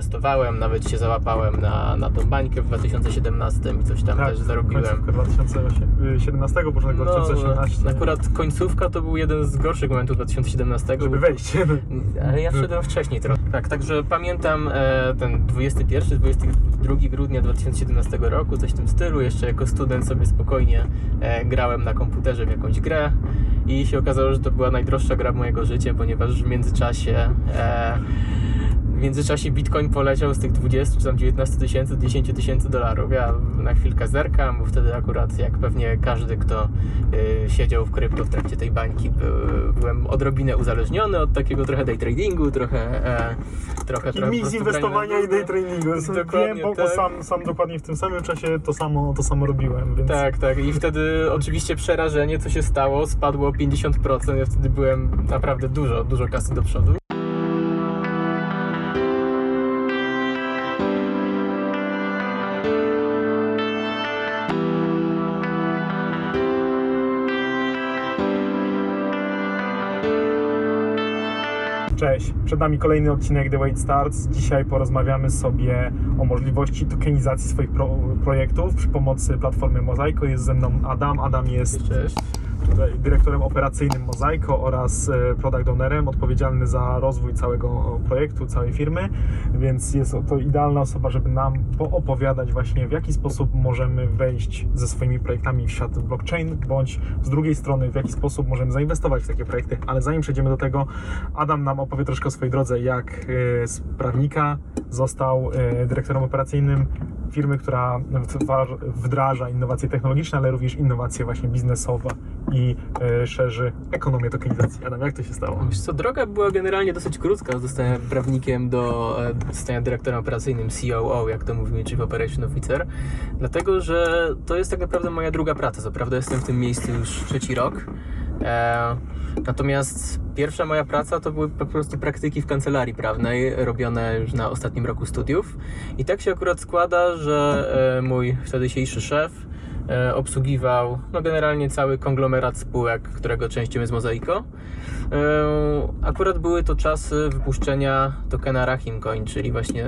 Testowałem, nawet się załapałem na, na tą bańkę w 2017 i coś tam też zarobiłem. końcówka 2017, początek 2018. No, akurat końcówka to był jeden z gorszych momentów 2017. Żeby wejść. Ale ja wszedłem wcześniej trochę. Tak, także pamiętam e, ten 21, 22 grudnia 2017 roku, coś w tym stylu. Jeszcze jako student sobie spokojnie e, grałem na komputerze w jakąś grę i się okazało, że to była najdroższa gra mojego życia, ponieważ w międzyczasie e, w międzyczasie Bitcoin poleciał z tych 20 czy tam 19 tysięcy, 10 tysięcy dolarów. Ja na chwilkę zerkam, bo wtedy akurat jak pewnie każdy, kto y, siedział w krypto w trakcie tej bańki, by, byłem odrobinę uzależniony od takiego trochę day tradingu, trochę e, trochę, Taki mix inwestowania i day tradingu. Dokładnie Wiem, bo, bo tak. sam, sam dokładnie w tym samym czasie to samo, to samo robiłem, więc Tak, tak. I wtedy oczywiście przerażenie, co się stało, spadło o 50%. Ja wtedy byłem naprawdę dużo, dużo kasy do przodu. Cześć, przed nami kolejny odcinek The Wait Starts. Dzisiaj porozmawiamy sobie o możliwości tokenizacji swoich pro, projektów przy pomocy platformy Mozaiko. Jest ze mną Adam. Adam jest Cześć. Dyrektorem operacyjnym Mozaiko oraz e, product ownerem odpowiedzialny za rozwój całego projektu, całej firmy, więc jest to idealna osoba, żeby nam poopowiadać właśnie w jaki sposób możemy wejść ze swoimi projektami w świat blockchain, bądź z drugiej strony w jaki sposób możemy zainwestować w takie projekty. Ale zanim przejdziemy do tego, Adam nam opowie troszkę o swojej drodze, jak e, z prawnika został e, dyrektorem operacyjnym firmy, która wdraża innowacje technologiczne, ale również innowacje właśnie biznesowe i e, szerzy ekonomię tokenizacji. Adam, jak to się stało? Wiesz co, droga była generalnie dosyć krótka. Zostałem prawnikiem do e, zostania dyrektorem operacyjnym COO, jak to mówimy, Chief Operation Officer. Dlatego, że to jest tak naprawdę moja druga praca. Co prawda jestem w tym miejscu już trzeci rok. E, natomiast pierwsza moja praca to były po prostu praktyki w kancelarii prawnej, robione już na ostatnim roku studiów. I tak się akurat składa, że e, mój wtedy dzisiejszy szef obsługiwał no generalnie cały konglomerat spółek, którego częścią jest Mozaiko. E, Akurat były to czasy wypuszczenia tokena Rahim Coin, czyli właśnie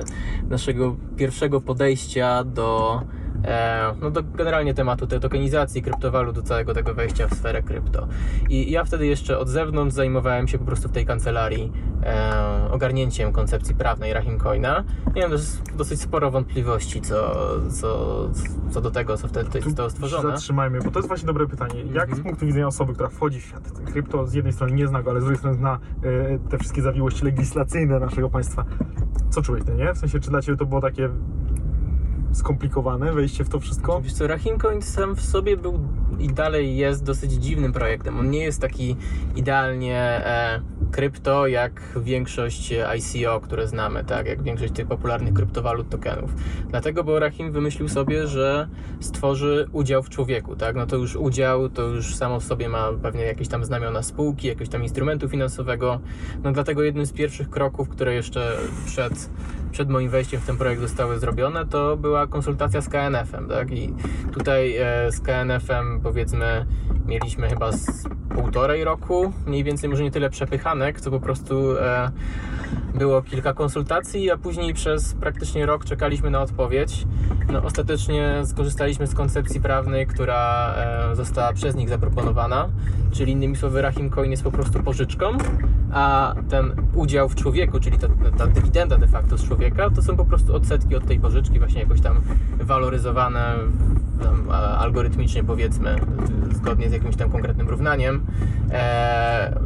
naszego pierwszego podejścia do, e, no do generalnie tematu tej tokenizacji kryptowalut, do całego tego wejścia w sferę krypto. I ja wtedy jeszcze od zewnątrz zajmowałem się po prostu w tej kancelarii e, ogarnięciem koncepcji prawnej Rahim Coina. Miałem dos- dosyć sporo wątpliwości co, co, co do tego, co wtedy zostało stworzone. Zatrzymajmy, bo to jest właśnie dobre pytanie. Jak Mhm. z punktu widzenia osoby, która wchodzi w świat krypto, z jednej strony nie zna go, ale z drugiej strony zna e, te wszystkie zawiłości legislacyjne naszego państwa, co czułeś, no nie? W sensie, czy dla Ciebie to było takie skomplikowane wejście w to wszystko? Wiesz co, Rahimcoin sam w sobie był i dalej jest dosyć dziwnym projektem. On nie jest taki idealnie e, krypto jak większość ICO, które znamy, tak? Jak większość tych popularnych kryptowalut tokenów. Dlatego, bo Rahim wymyślił sobie, że stworzy udział w człowieku, tak? No to już udział, to już samo w sobie ma pewnie jakieś tam znamiona spółki, jakiegoś tam instrumentu finansowego. No dlatego jednym z pierwszych kroków, które jeszcze przed, przed moim wejściem w ten projekt zostały zrobione, to była konsultacja z KNF-em, tak? I tutaj e, z KNF-em powiedzmy mieliśmy chyba z półtorej roku, mniej więcej może nie tyle przepychanek, co po prostu e, było kilka konsultacji, a później przez praktycznie rok czekaliśmy na odpowiedź. No, ostatecznie skorzystaliśmy z koncepcji prawnej, która e, została przez nich zaproponowana, czyli innymi słowy Rahim Coin jest po prostu pożyczką, a ten udział w człowieku, czyli ta, ta dywidenda de facto z człowieka, to są po prostu odsetki od tej pożyczki, właśnie jakoś tam waloryzowane tam, algorytmicznie powiedzmy, zgodnie z jakimś tam konkretnym równaniem. E,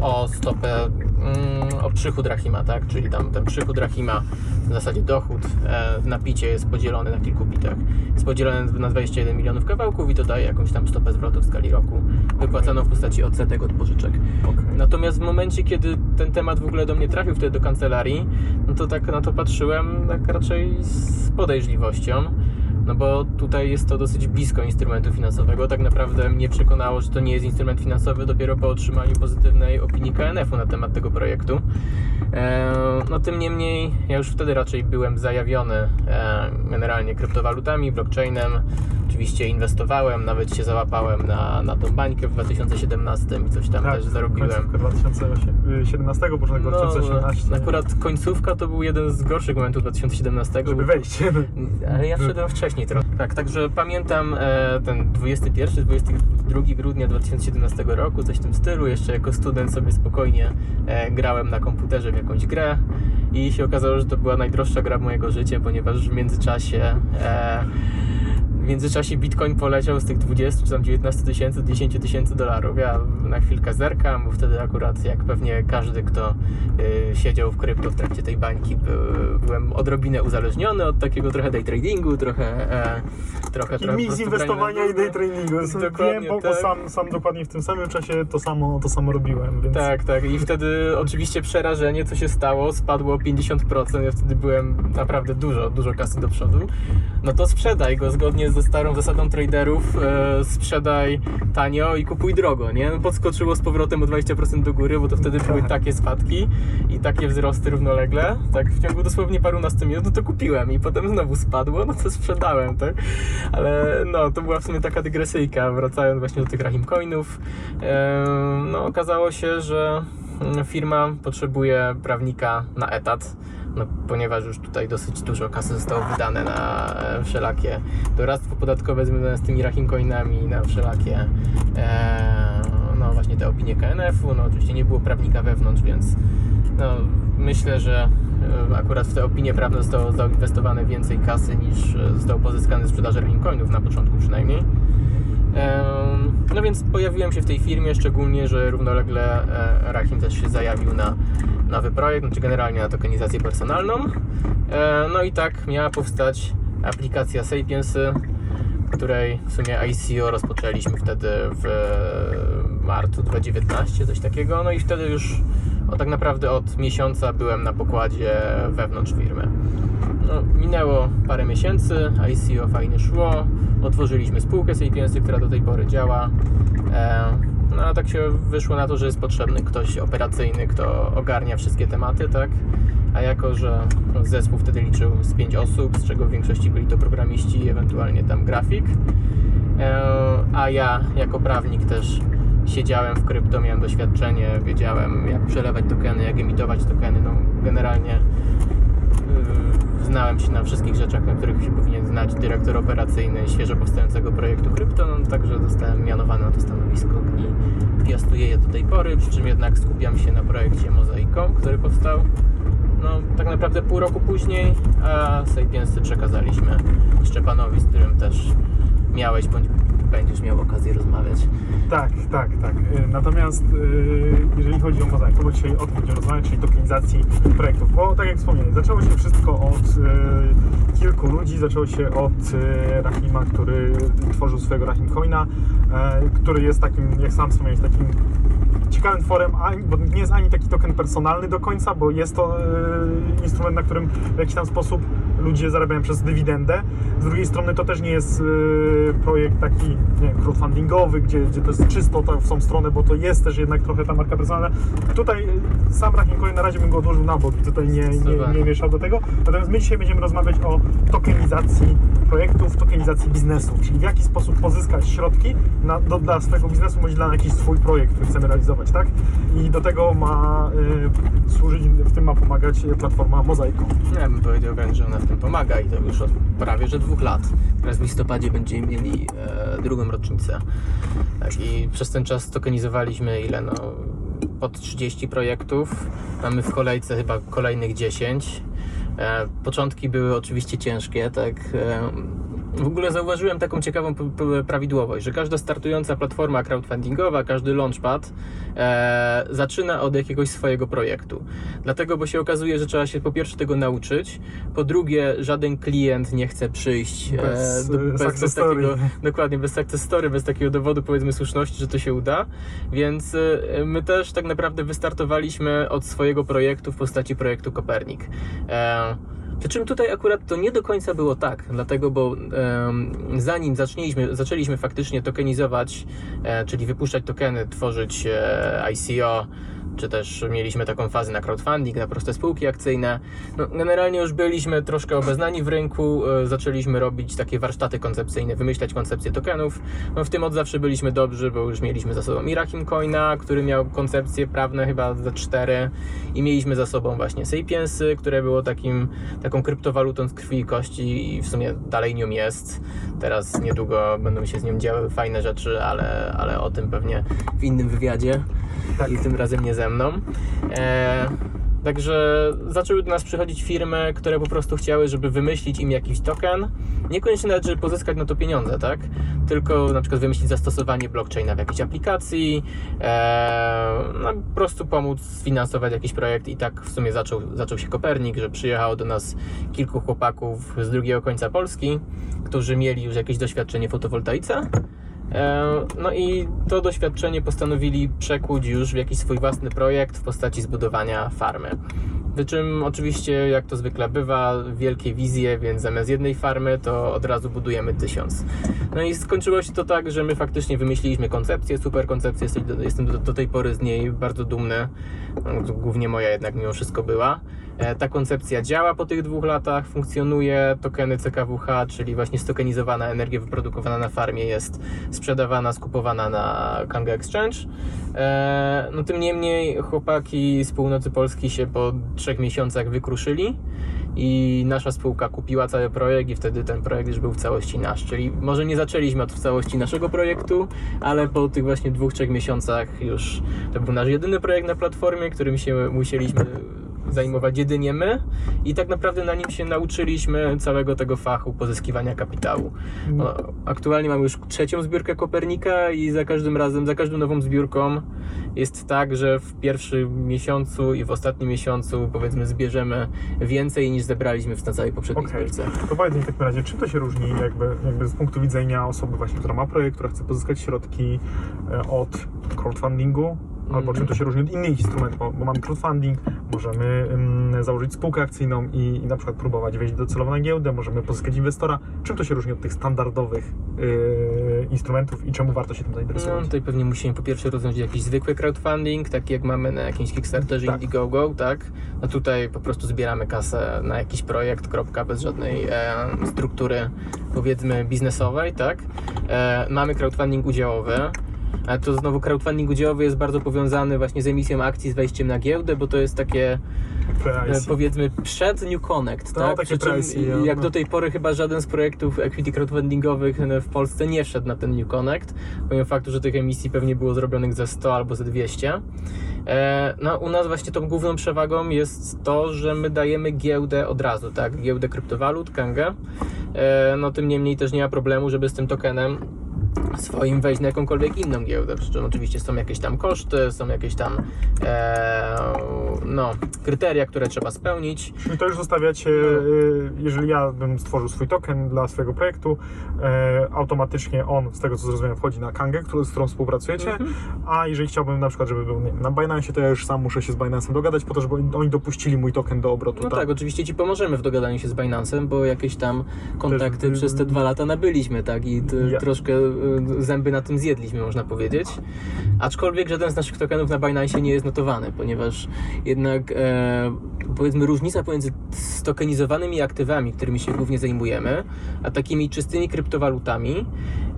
o stopę, mm, o przychód Rahima, tak? Czyli tam ten przychód Rahima, w zasadzie dochód e, w napicie jest podzielony na kilku bitach. Jest podzielony na 21 milionów kawałków i to daje jakąś tam stopę zwrotu w skali roku, wypłacaną w postaci odsetek od pożyczek. Okej. Natomiast w momencie, kiedy ten temat w ogóle do mnie trafił wtedy do kancelarii, no to tak na to patrzyłem tak raczej z podejrzliwością, No bo tutaj jest to dosyć blisko instrumentu finansowego. Tak naprawdę mnie przekonało, że to nie jest instrument finansowy dopiero po otrzymaniu pozytywnej opinii KNF-u na temat tego projektu. E, No tym niemniej ja już wtedy raczej byłem zajawiony e, generalnie kryptowalutami, blockchainem. Oczywiście inwestowałem, nawet się załapałem na, na tą bańkę w 2017 i coś tam też zarobiłem. Końcówka 2017, początek No, 2018. akurat końcówka to był jeden z gorszych momentów 2017. Żeby wejść. Ale ja wszedłem wcześniej trochę. Tak, także pamiętam e, ten 21-22 grudnia 2017 roku, coś w tym stylu. Jeszcze jako student sobie spokojnie e, grałem na komputerze w jakąś grę i się okazało, że to była najdroższa gra mojego życia, ponieważ w międzyczasie e, w międzyczasie Bitcoin poleciał z tych 20 czy tam 19 tysięcy, 10 tysięcy dolarów. Ja na chwilkę zerkam, bo wtedy akurat jak pewnie każdy, kto y, siedział w krypto w trakcie tej bańki, by, byłem odrobinę uzależniony od takiego trochę day tradingu, trochę e, trochę, Taki mix inwestowania i day tradingu. Dokładnie Wiem, bo, tak. sam, sam dokładnie w tym samym czasie to samo, to samo robiłem, więc Tak, tak. I wtedy oczywiście przerażenie, co się stało, spadło o 50%. Ja wtedy byłem naprawdę dużo, dużo kasy do przodu. No to sprzedaj go zgodnie ze starą zasadą traderów. E, sprzedaj tanio i kupuj drogo, nie? No podskoczyło z powrotem o 20% do góry, bo to wtedy były Tak. takie spadki i takie wzrosty równolegle. Tak w ciągu dosłownie parunastu minut, no to kupiłem i potem znowu spadło, no to sprzedałem, tak? Ale no, to była w sumie taka dygresyjka, wracając właśnie do tych Rahim Coinów. E, no okazało się, że firma potrzebuje prawnika na etat, no, ponieważ już tutaj dosyć dużo kasy zostało wydane na e, wszelakie doradztwo podatkowe związane z tymi Rahim Coinami, na wszelakie e, no właśnie te opinie KNF-u, no oczywiście nie było prawnika wewnątrz, więc no, myślę, że e, akurat w te opinie prawne zostało zainwestowane więcej kasy niż e, zostało pozyskane z sprzedaży Rahim Coinów na początku przynajmniej. No więc pojawiłem się w tej firmie, szczególnie, że równolegle e, Rahim też się zajawił na nowy projekt, znaczy generalnie na tokenizację personalną. E, No i tak miała powstać aplikacja Sapiensy, której w sumie ICO rozpoczęliśmy wtedy w marcu 2019, coś takiego. No i wtedy już o, tak naprawdę od miesiąca byłem na pokładzie wewnątrz firmy. No, minęło parę miesięcy, ICO fajnie szło, otworzyliśmy spółkę Sapiensy, która do tej pory działa. E, no a tak się wyszło na to, że jest potrzebny ktoś operacyjny, kto ogarnia wszystkie tematy, tak? A jako, że zespół wtedy liczył z 5 osób, z czego w większości byli to programiści i ewentualnie tam grafik, e, a ja jako prawnik też siedziałem w krypto, miałem doświadczenie, wiedziałem jak przelewać tokeny, jak emitować tokeny, no generalnie Yy, znałem się na wszystkich rzeczach, na których się powinien znać dyrektor operacyjny świeżo powstającego projektu krypto, no, także zostałem mianowany na to stanowisko i piastuję je do tej pory, przy czym jednak skupiam się na projekcie Mozaiką, który powstał no, tak naprawdę pół roku później, a Sapiensy przekazaliśmy Szczepanowi, z którym też miałeś bądź będziesz miał okazję rozmawiać. Tak, tak, tak. Y, Natomiast y, jeżeli chodzi o mozaikę, bo dzisiaj o tym będziemy rozmawiać, czyli tokenizacji projektów, bo tak jak wspomniałem, zaczęło się wszystko od y, kilku ludzi, zaczęło się od Rahima, który tworzył swojego Rahim Coina, który jest takim, jak sam wspomniałeś, takim ciekawym tworem, bo nie jest ani taki token personalny do końca, bo jest to y, instrument, na którym w jakiś tam sposób ludzie zarabiają przez dywidendę. Z drugiej strony to też nie jest y, projekt taki nie wiem, crowdfundingowy, gdzie, gdzie to jest czysto to w tą stronę, bo to jest też jednak trochę ta marka personalna. Tutaj y, sam Rahim Coin na razie bym go odłożył na bok i tutaj nie, nie, nie mieszał do tego. Natomiast my dzisiaj będziemy rozmawiać o tokenizacji projektów, tokenizacji biznesu, czyli w jaki sposób pozyskać środki na, do, dla swojego biznesu bądź dla jakiś swój projekt, który chcemy realizować, tak? I do tego ma y, służyć, w tym ma pomagać platforma Mozaico. Ja bym powiedział że ona w tym pomaga i to już od prawie że dwóch lat. Teraz w listopadzie będziemy mieli e, drugą rocznicę. Tak, I przez ten czas tokenizowaliśmy ile no pod 30 projektów. Mamy w kolejce chyba kolejnych 10. E, początki były oczywiście ciężkie, tak. E, w ogóle zauważyłem taką ciekawą prawidłowość, że każda startująca platforma crowdfundingowa, każdy launchpad e, zaczyna od jakiegoś swojego projektu. Dlatego, bo się okazuje, że trzeba się po pierwsze tego nauczyć, po drugie, żaden klient nie chce przyjść Bez, do, e, bez, success bez takiego, dokładnie, bez success story, bez takiego dowodu powiedzmy słuszności, że to się uda. Więc e, my też tak naprawdę wystartowaliśmy od swojego projektu w postaci projektu Kopernik. E, Przy czym tutaj akurat to nie do końca było tak, dlatego, bo zanim zaczęliśmy, zaczęliśmy faktycznie tokenizować, e, czyli wypuszczać tokeny, tworzyć e, ICO, czy też mieliśmy taką fazę na crowdfunding, na proste spółki akcyjne. No, generalnie już byliśmy troszkę obeznani w rynku, e, zaczęliśmy robić takie warsztaty koncepcyjne, wymyślać koncepcje tokenów. No, w tym od zawsze byliśmy dobrzy, bo już mieliśmy za sobą Mirahim Coina, który miał koncepcje prawne chyba za cztery i mieliśmy za sobą właśnie Sapiensy, które było takim, taką kryptowalutą z krwi i kości i w sumie dalej nią jest. Teraz niedługo będą się z nią działy fajne rzeczy, ale, ale o tym pewnie w innym wywiadzie Tak. i tym razem nie ze mną. E, także zaczęły do nas przychodzić firmy, które po prostu chciały, żeby wymyślić im jakiś token. Niekoniecznie nawet, żeby pozyskać na to pieniądze, tak? Tylko na przykład wymyślić zastosowanie blockchaina w jakiejś aplikacji, e, no, po prostu pomóc sfinansować jakiś projekt i tak w sumie zaczął, zaczął się Kopernik, że przyjechało do nas kilku chłopaków z drugiego końca Polski, którzy mieli już jakieś doświadczenie w fotowoltaice. E, No i to doświadczenie postanowili przekuć już w jakiś swój własny projekt w postaci zbudowania farmy. Przy czym oczywiście, jak to zwykle bywa, wielkie wizje, więc zamiast jednej farmy to od razu budujemy tysiąc. No i skończyło się to tak, że my faktycznie wymyśliliśmy koncepcję, super koncepcję, jestem do, do, tej pory z niej bardzo dumny. No, Głównie moja jednak mimo wszystko była. E, Ta koncepcja działa po tych dwóch latach, funkcjonuje. Tokeny CKWH, czyli właśnie stokenizowana energia wyprodukowana na farmie jest sprzedawana, skupowana na Kanga Exchange. E, No tym niemniej chłopaki z północy Polski się po trzech miesiącach wykruszyli i nasza spółka kupiła cały projekt i wtedy ten projekt już był w całości nasz. Czyli może nie zaczęliśmy od w całości naszego projektu, ale po tych właśnie dwóch, trzech miesiącach już to był nasz jedyny projekt na platformie, którym się musieliśmy zajmować jedynie my i tak naprawdę na nim się nauczyliśmy całego tego fachu pozyskiwania kapitału. No, aktualnie mamy już trzecią zbiórkę Kopernika i za każdym razem, za każdą nową zbiórką jest tak, że w pierwszym miesiącu i w ostatnim miesiącu powiedzmy zbierzemy więcej niż zebraliśmy w całej poprzedniej Okej. zbiórce. To powiedz mi w takim razie, czym to się różni jakby, jakby z punktu widzenia osoby właśnie, która ma projekt, która chce pozyskać środki e, od crowdfundingu, albo Mhm. czym to się różni od innych instrumentów, bo, mamy crowdfunding, możemy ym, założyć spółkę akcyjną i, i na przykład próbować wejść docelowo na giełdę, możemy pozyskać inwestora. Czym to się różni od tych standardowych yy, instrumentów i czemu warto się tym No, zainteresować? tutaj pewnie musimy po pierwsze rozwiązać jakiś zwykły crowdfunding, taki jak mamy na jakimś Kickstarterze Tak. Indiegogo, tak? No tutaj po prostu zbieramy kasę na jakiś projekt, kropka, bez żadnej e, struktury powiedzmy biznesowej, tak? E, mamy crowdfunding udziałowy. A to znowu crowdfunding udziałowy jest bardzo powiązany właśnie z emisją akcji, z wejściem na giełdę, bo to jest takie e, Pre-IC. powiedzmy przed New Connect, No, tak? takie Przy pre-IC, no. jak do tej pory chyba żaden z projektów equity crowdfundingowych e, w Polsce nie wszedł na ten New Connect, pomimo faktu, że tych emisji pewnie było zrobionych ze 100 albo ze 200. E, No, u nas właśnie tą główną przewagą jest to, że my dajemy giełdę od razu, tak? Giełdę kryptowalut, Kangę. E, No, tym niemniej też nie ma problemu, żeby z tym tokenem swoim wejść na jakąkolwiek inną giełdę. Przy czym oczywiście są jakieś tam koszty, są jakieś tam e, no, kryteria, które trzeba spełnić. Czyli to już zostawiacie, y, jeżeli ja bym stworzył swój token dla swojego projektu, e, automatycznie on, z tego co zrozumiałem, wchodzi na Kangę, którą- z którą współpracujecie, Mhm. a jeżeli chciałbym na przykład, żeby był nie wiem, na Binance, to ja już sam muszę się z Binance'em dogadać po to, żeby oni dopuścili mój token do obrotu. No tak, oczywiście ci pomożemy w dogadaniu się z Binance'em, bo jakieś tam kontakty Też- przez te dwa lata nabyliśmy, tak? I Ja- troszkę zęby na tym zjedliśmy, można powiedzieć. Aczkolwiek żaden z naszych tokenów na Binance nie jest notowany, ponieważ jednak e, powiedzmy różnica pomiędzy stokenizowanymi aktywami, którymi się głównie zajmujemy, a takimi czystymi kryptowalutami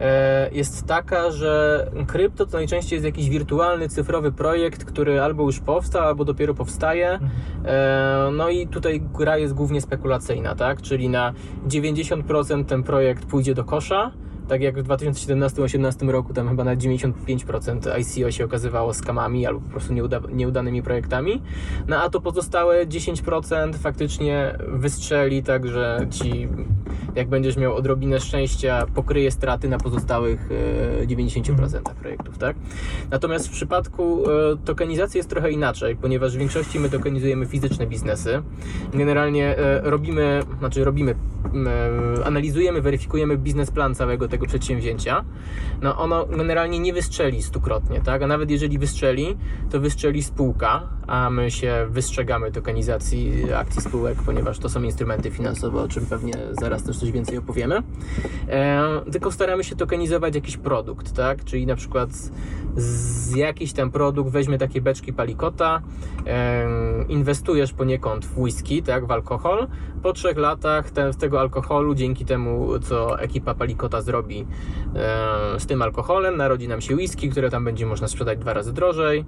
e, jest taka, że krypto to najczęściej jest jakiś wirtualny, cyfrowy projekt, który albo już powstał, albo dopiero powstaje. Mhm. E, No i tutaj gra jest głównie spekulacyjna, tak? Czyli na 90% ten projekt pójdzie do kosza. Tak jak w 2017-2018 roku, tam chyba na 95% ICO się okazywało skamami albo po prostu nieuda nieudanymi projektami. No a to pozostałe 10% faktycznie wystrzeli, tak że ci jak będziesz miał odrobinę szczęścia, pokryje straty na pozostałych e, 90% projektów, tak? Natomiast w przypadku e, tokenizacji jest trochę inaczej, ponieważ w większości my tokenizujemy fizyczne biznesy. Generalnie e, robimy, znaczy robimy, analizujemy, weryfikujemy biznesplan całego tego przedsięwzięcia. No ono generalnie nie wystrzeli stukrotnie, tak? A nawet jeżeli wystrzeli, to wystrzeli spółka, a my się wystrzegamy tokenizacji akcji spółek, ponieważ to są instrumenty finansowe, o czym pewnie zaraz też coś więcej opowiemy. E, tylko staramy się tokenizować jakiś produkt, tak? Czyli na przykład z jakiś tam produkt weźmie takie beczki palikota, e, inwestujesz poniekąd w whisky, tak, w alkohol. Po trzech latach ten, z tego alkoholu, dzięki temu, co ekipa palikota zrobi e, z tym alkoholem, narodzi nam się whisky, które tam będzie można sprzedać dwa razy drożej.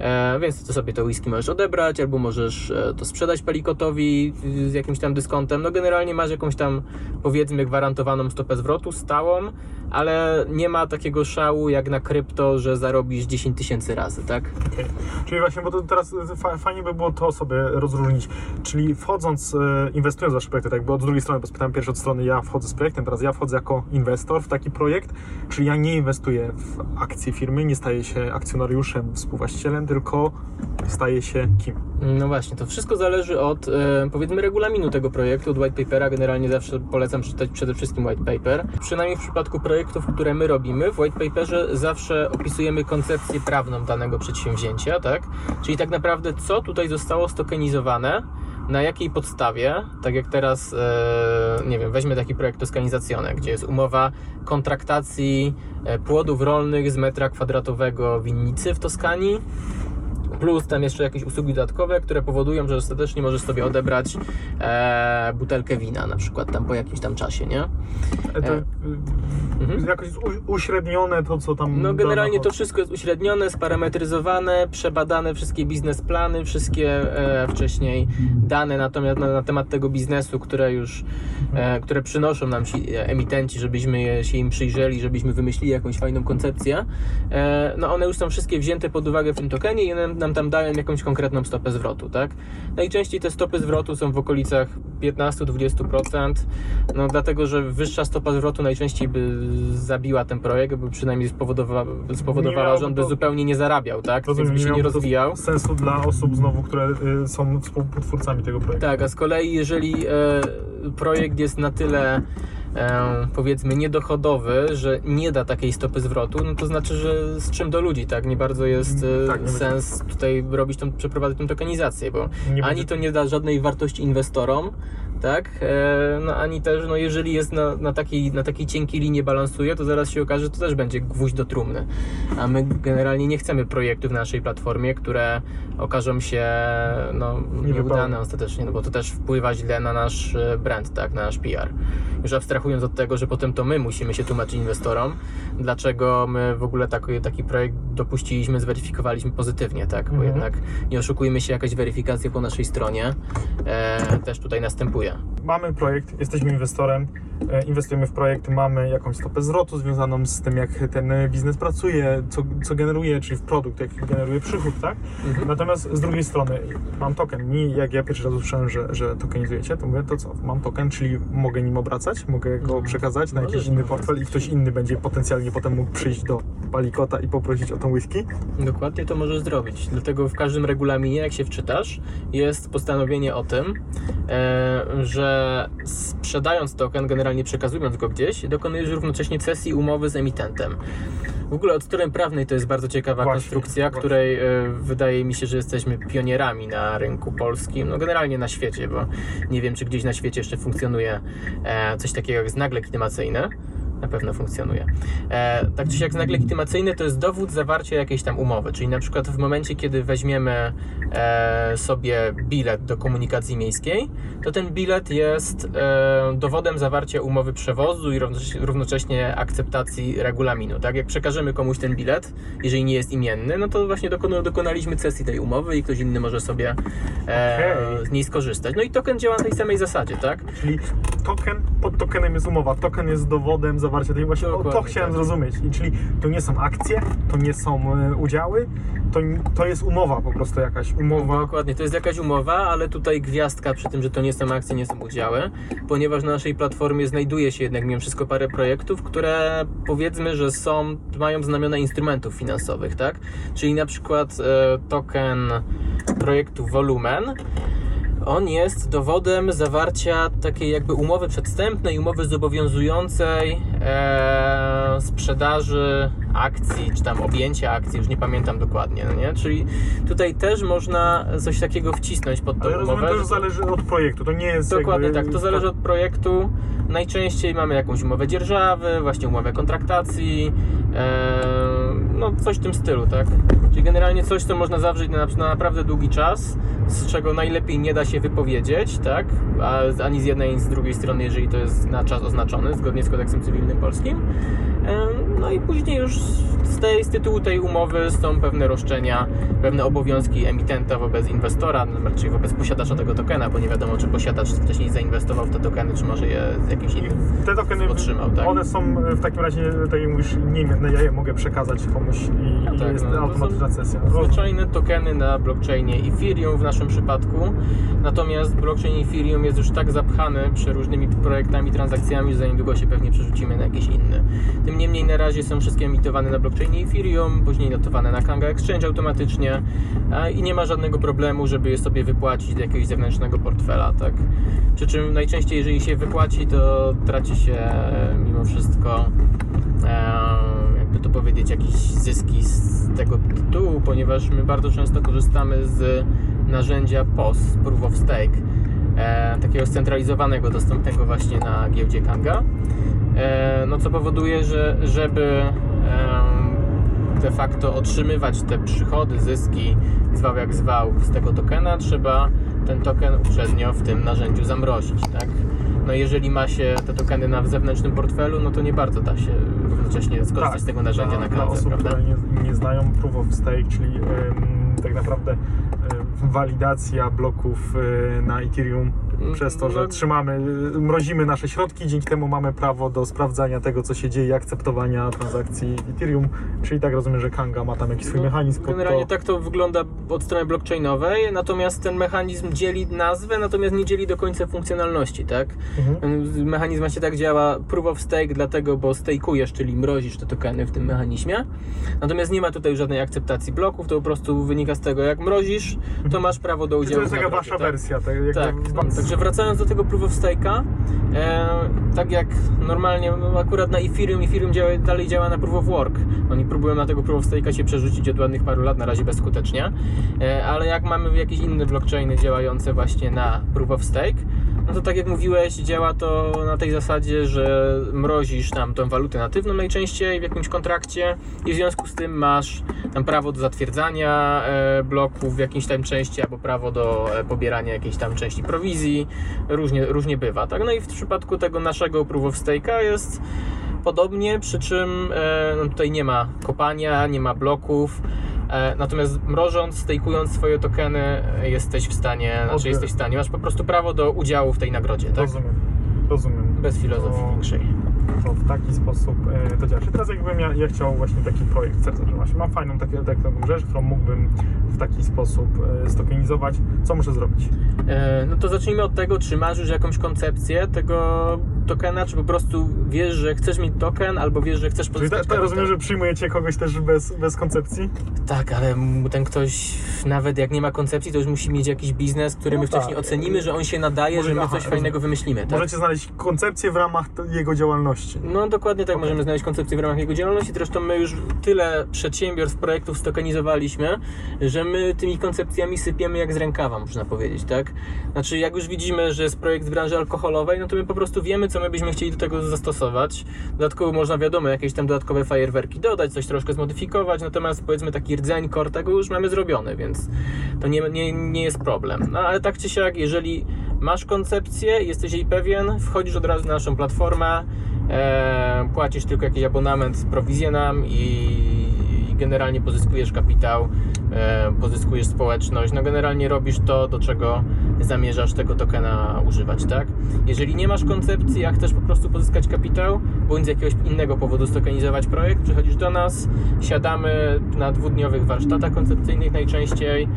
E, więc ty sobie to whisky możesz odebrać, albo możesz e, to sprzedać palikotowi z jakimś tam dyskontem. No generalnie masz jakąś tam powiedzmy gwarantowaną stopę zwrotu stałą, ale nie ma takiego szału jak na krypto, że zarobisz 10 tysięcy razy, tak? Czyli właśnie, bo to teraz fa- fajnie by było to sobie rozróżnić. Czyli wchodząc, e, inwestując wasze projekty, tak jakby od drugiej strony, bo spytałem pierwszy od strony, ja wchodzę z projektem, teraz ja wchodzę jako inwestor w taki projekt, czyli ja nie inwestuję w akcje firmy, nie staję się akcjonariuszem, współwłaścicielem, tylko staję się kim? No właśnie, to wszystko zależy od e, powiedzmy regulaminu tego projektu, od white papera. Generalnie zawsze polecam czytać przede wszystkim white paper. Przynajmniej w przypadku projektów, które my robimy, w white paperze zawsze opisujemy koncepcję prawną danego przedsięwzięcia, tak? Czyli tak naprawdę co tutaj zostało stokenizowane, na jakiej podstawie, tak jak teraz, e, nie wiem, weźmy taki projekt Toskanizacjone, gdzie jest umowa kontraktacji e, płodów rolnych z metra kwadratowego winnicy w Toskanii, plus tam jeszcze jakieś usługi dodatkowe, które powodują, że ostatecznie możesz sobie odebrać e, butelkę wina na przykład tam po jakimś tam czasie, nie? E, To, Mhm. Jakoś jest uśrednione to, co tam... No generalnie to wszystko jest uśrednione, sparametryzowane, przebadane wszystkie biznesplany, wszystkie e, wcześniej dane natomiast na, na temat tego biznesu, które już, e, które przynoszą nam ci e, emitenci, żebyśmy je, się im przyjrzeli, żebyśmy wymyślili jakąś fajną koncepcję. E, no one już są wszystkie wzięte pod uwagę w tym tokenie i one nam tam dają jakąś konkretną stopę zwrotu, tak? Najczęściej te stopy zwrotu są w okolicach 15-20%, no dlatego, że wyższa stopa zwrotu najczęściej by zabiła ten projekt, by przynajmniej spowodowała, spowodowała że on by zupełnie nie zarabiał, tak? Rozumiem, Więc by się nie rozwijał. sensu dla osób znowu, które y, są współtwórcami tego projektu. Tak, a z kolei jeżeli e, projekt jest na tyle powiedzmy niedochodowy, że nie da takiej stopy zwrotu, no to znaczy, że z czym do ludzi, tak? Nie bardzo jest e, Tak, nie sens tutaj robić tą, przeprowadzać tą tokenizację, bo Nie ani będzie- to nie da żadnej wartości inwestorom, tak? E, no ani też, no jeżeli jest na, na, takiej, na takiej cienkiej linii balansuje, to zaraz się okaże, że to też będzie gwóźdź do trumny. A my generalnie nie chcemy projektów na naszej platformie, które okażą się no, nieudane ostatecznie, no bo to też wpływa źle na nasz e, brand, tak? Na nasz PR. Już abstrahując od tego, że potem to my musimy się tłumaczyć inwestorom, dlaczego my w ogóle taki, taki projekt dopuściliśmy, zweryfikowaliśmy pozytywnie, tak? Bo Mhm. jednak nie oszukujmy się, jakaś weryfikacja po naszej stronie e, też tutaj następuje. Mamy projekt, jesteśmy inwestorem, e, inwestujemy w projekt, mamy jakąś stopę zwrotu związaną z tym, jak ten e, biznes pracuje, co, co generuje, czyli w produkt, jaki generuje przychód, tak? Mhm. Natomiast z drugiej strony mam token. Mi, jak ja pierwszy raz usłyszałem, że, że tokenizujecie, to mówię, to co, mam token, czyli mogę nim obracać, mogę go Mhm. przekazać na Możesz jakiś inny portfel i ktoś inny będzie potencjalnie potem mógł przyjść do Palikota i poprosić o tą whisky. Dokładnie to możesz zrobić. Dlatego w każdym regulaminie, jak się wczytasz, jest postanowienie o tym, że sprzedając token, generalnie przekazując go gdzieś, dokonujesz równocześnie cesji umowy z emitentem. W ogóle od strony prawnej to jest bardzo ciekawa Właśnie, konstrukcja, właśnie. której e, wydaje mi się, że jesteśmy pionierami na rynku polskim, no generalnie na świecie, bo nie wiem, czy gdzieś na świecie jeszcze funkcjonuje e, coś takiego jak znak legitymacyjny. Na pewno funkcjonuje. E, tak czy siak znak legitymacyjny to jest dowód zawarcia jakiejś tam umowy, czyli na przykład w momencie, kiedy weźmiemy e, sobie bilet do komunikacji miejskiej, to ten bilet jest e, dowodem zawarcia umowy przewozu i równocześnie- akceptacji regulaminu. Tak? Jak przekażemy komuś ten bilet, jeżeli nie jest imienny, no to właśnie dokonu, dokonaliśmy cesji tej umowy i ktoś inny może sobie e, Okej. z niej skorzystać. No i token działa na tej samej zasadzie, tak? Czyli token, pod tokenem jest umowa. Token jest dowodem zawarcia tej właśnie. O, to Dokładnie chciałem tak. zrozumieć. I czyli to nie są akcje, to nie są e, udziały, to, to jest umowa po prostu jakaś. Umowa. Dokładnie, to jest jakaś umowa, ale tutaj gwiazdka przy tym, że to nie są akcje, nie są udziały, ponieważ na naszej platformie znajduje się jednak mimo wszystko parę projektów, które powiedzmy, że są, mają znamiona instrumentów finansowych, tak? Czyli na przykład e, token projektu Volumen. On jest dowodem zawarcia takiej jakby umowy przedstępnej, umowy zobowiązującej e, sprzedaży akcji, czy tam objęcia akcji, już nie pamiętam dokładnie, no nie? Czyli tutaj też można coś takiego wcisnąć pod tą Ale rozumiem, umowę. to już że- zależy od projektu. To nie jest. Dokładnie jakby, tak, to zależy od projektu. Najczęściej mamy jakąś umowę dzierżawy, właśnie umowę kontraktacji, e, no coś w tym stylu, tak? Czyli generalnie coś, co można zawrzeć na, na naprawdę długi czas, z czego najlepiej nie da się wypowiedzieć, tak? A, ani z jednej, ani z drugiej strony, jeżeli to jest na czas oznaczony, zgodnie z kodeksem cywilnym polskim. No i później już z, tej, z tytułu tej umowy są pewne roszczenia, pewne obowiązki emitenta wobec inwestora, no, czyli wobec posiadacza tego tokena, bo nie wiadomo, czy posiadacz wcześniej zainwestował w te tokeny, czy może je z jakimś I innym. te tokeny, otrzymał, tak? one są w takim razie, tak jak mówisz, niemienne, ja je mogę przekazać komuś i, i Tak, jest no, to automatyczna. Zwyczajne tokeny na blockchainie Ethereum w naszym przypadku. Natomiast blockchain Ethereum jest już tak zapchany przeróżnymi projektami, transakcjami, że za niedługo się pewnie przerzucimy na jakiś inny. Tym niemniej na razie są wszystkie emitowane na blockchainie Ethereum, później notowane na Kanga Exchange automatycznie i nie ma żadnego problemu, żeby je sobie wypłacić do jakiegoś zewnętrznego portfela, tak? Przy czym najczęściej, jeżeli się wypłaci, to traci się e, mimo wszystko e, jakby to powiedzieć, jakieś zyski z tego tytułu, ponieważ my bardzo często korzystamy z narzędzia POS, Proof of Stake, e, takiego scentralizowanego, dostępnego właśnie na giełdzie Kanga, no co powoduje, że żeby de facto otrzymywać te przychody, zyski, zwał jak zwał z tego tokena, trzeba ten token uprzednio w tym narzędziu zamrozić, tak? No jeżeli ma się te tokeny na zewnętrznym portfelu, no to nie bardzo da się równocześnie skorzystać z tego narzędzia dla, na dla kandze, osób, prawda? które nie, nie znają Proof of Stake, czyli tak naprawdę walidacja bloków e, na Ethereum przez to, że no- trzymamy, mrozimy nasze środki, dzięki temu mamy prawo do sprawdzania tego, co się dzieje, akceptowania transakcji Ethereum, czyli tak rozumiem, że Kanga ma tam jakiś swój No, mechanizm Generalnie to. tak to wygląda od strony blockchainowej, natomiast ten mechanizm dzieli nazwę, natomiast nie dzieli do końca funkcjonalności, tak? Mhm. Mechanizm właśnie tak działa proof of stake, dlatego, bo stake'ujesz, czyli mrozisz te tokeny w tym mechanizmie. Natomiast nie ma tutaj żadnej akceptacji bloków, to po prostu wynika z tego, jak mrozisz, to masz prawo do Czyli udziału to jest taka wasza tak? wersja. Tak, jak Tak, także wracając do tego proof of stake'a, e, tak jak normalnie, no, akurat na Ethereum, Ethereum działa, dalej działa na proof of work. Oni próbują na tego proof of stake'a się przerzucić od ładnych paru lat, na razie bezskutecznie, e, ale jak mamy jakieś inne blockchainy działające właśnie na proof of stake, no to tak jak mówiłeś, działa to na tej zasadzie, że mrozisz tam tą walutę natywną najczęściej w jakimś kontrakcie i w związku z tym masz tam prawo do zatwierdzania e, bloków w jakiejś tam części albo prawo do e, pobierania jakiejś tam części prowizji. Różnie, różnie bywa, tak? No i w przypadku tego naszego proof of stake'a jest podobnie, przy czym e, no tutaj nie ma kopania, nie ma bloków. E, Natomiast mrożąc, stejkując swoje tokeny, jesteś w stanie, znaczy Odbier- jesteś w stanie, masz po prostu prawo do udziału w tej nagrodzie, tak? Rozumiem. Rozumiem. Bez filozofii To- większej. To w taki sposób e, to działa. Czy teraz jakbym ja, ja chciał właśnie taki projekt w sercu, że właśnie mam fajną takie, taką rzecz, którą mógłbym w taki sposób e, co muszę zrobić? E, No to zacznijmy od tego, czy masz już jakąś koncepcję tego tokena, czy po prostu wiesz, że chcesz mieć token, albo wiesz, że chcesz Czyli pozyskać ta, ta, rozumiem, że przyjmujecie kogoś też bez, bez koncepcji? Tak, ale ten ktoś, nawet jak nie ma koncepcji, to już musi mieć jakiś biznes, który No my wcześniej tak. ocenimy, że on się nadaje, Może- że my aha, coś fajnego rozumiem. wymyślimy, tak? Możecie znaleźć koncepcję w ramach jego działalności. No dokładnie tak, Okej. możemy znaleźć koncepcję w ramach jego działalności. Zresztą my już tyle przedsiębiorstw, projektów stokenizowaliśmy, że my tymi koncepcjami sypiemy jak z rękawa, można powiedzieć, tak? Znaczy, jak już widzimy, że jest projekt z branży alkoholowej, no to my po prostu wiemy, co my byśmy chcieli do tego zastosować. Dodatkowo można, wiadomo, jakieś tam dodatkowe fajerwerki dodać, coś troszkę zmodyfikować, natomiast powiedzmy taki rdzeń, core tego już mamy zrobiony, więc to nie, nie, nie jest problem. No ale tak czy siak, jeżeli masz koncepcję, jesteś jej pewien, wchodzisz od razu na naszą platformę, płacisz tylko jakiś abonament, i, i generalnie pozyskujesz kapitał e, pozyskujesz społeczność, no generalnie robisz to, do czego zamierzasz tego tokena używać, tak? Jeżeli nie masz koncepcji, a chcesz po prostu pozyskać kapitał, bądź z jakiegoś innego powodu stokenizować projekt, przychodzisz do nas, siadamy na dwudniowych warsztatach koncepcyjnych najczęściej,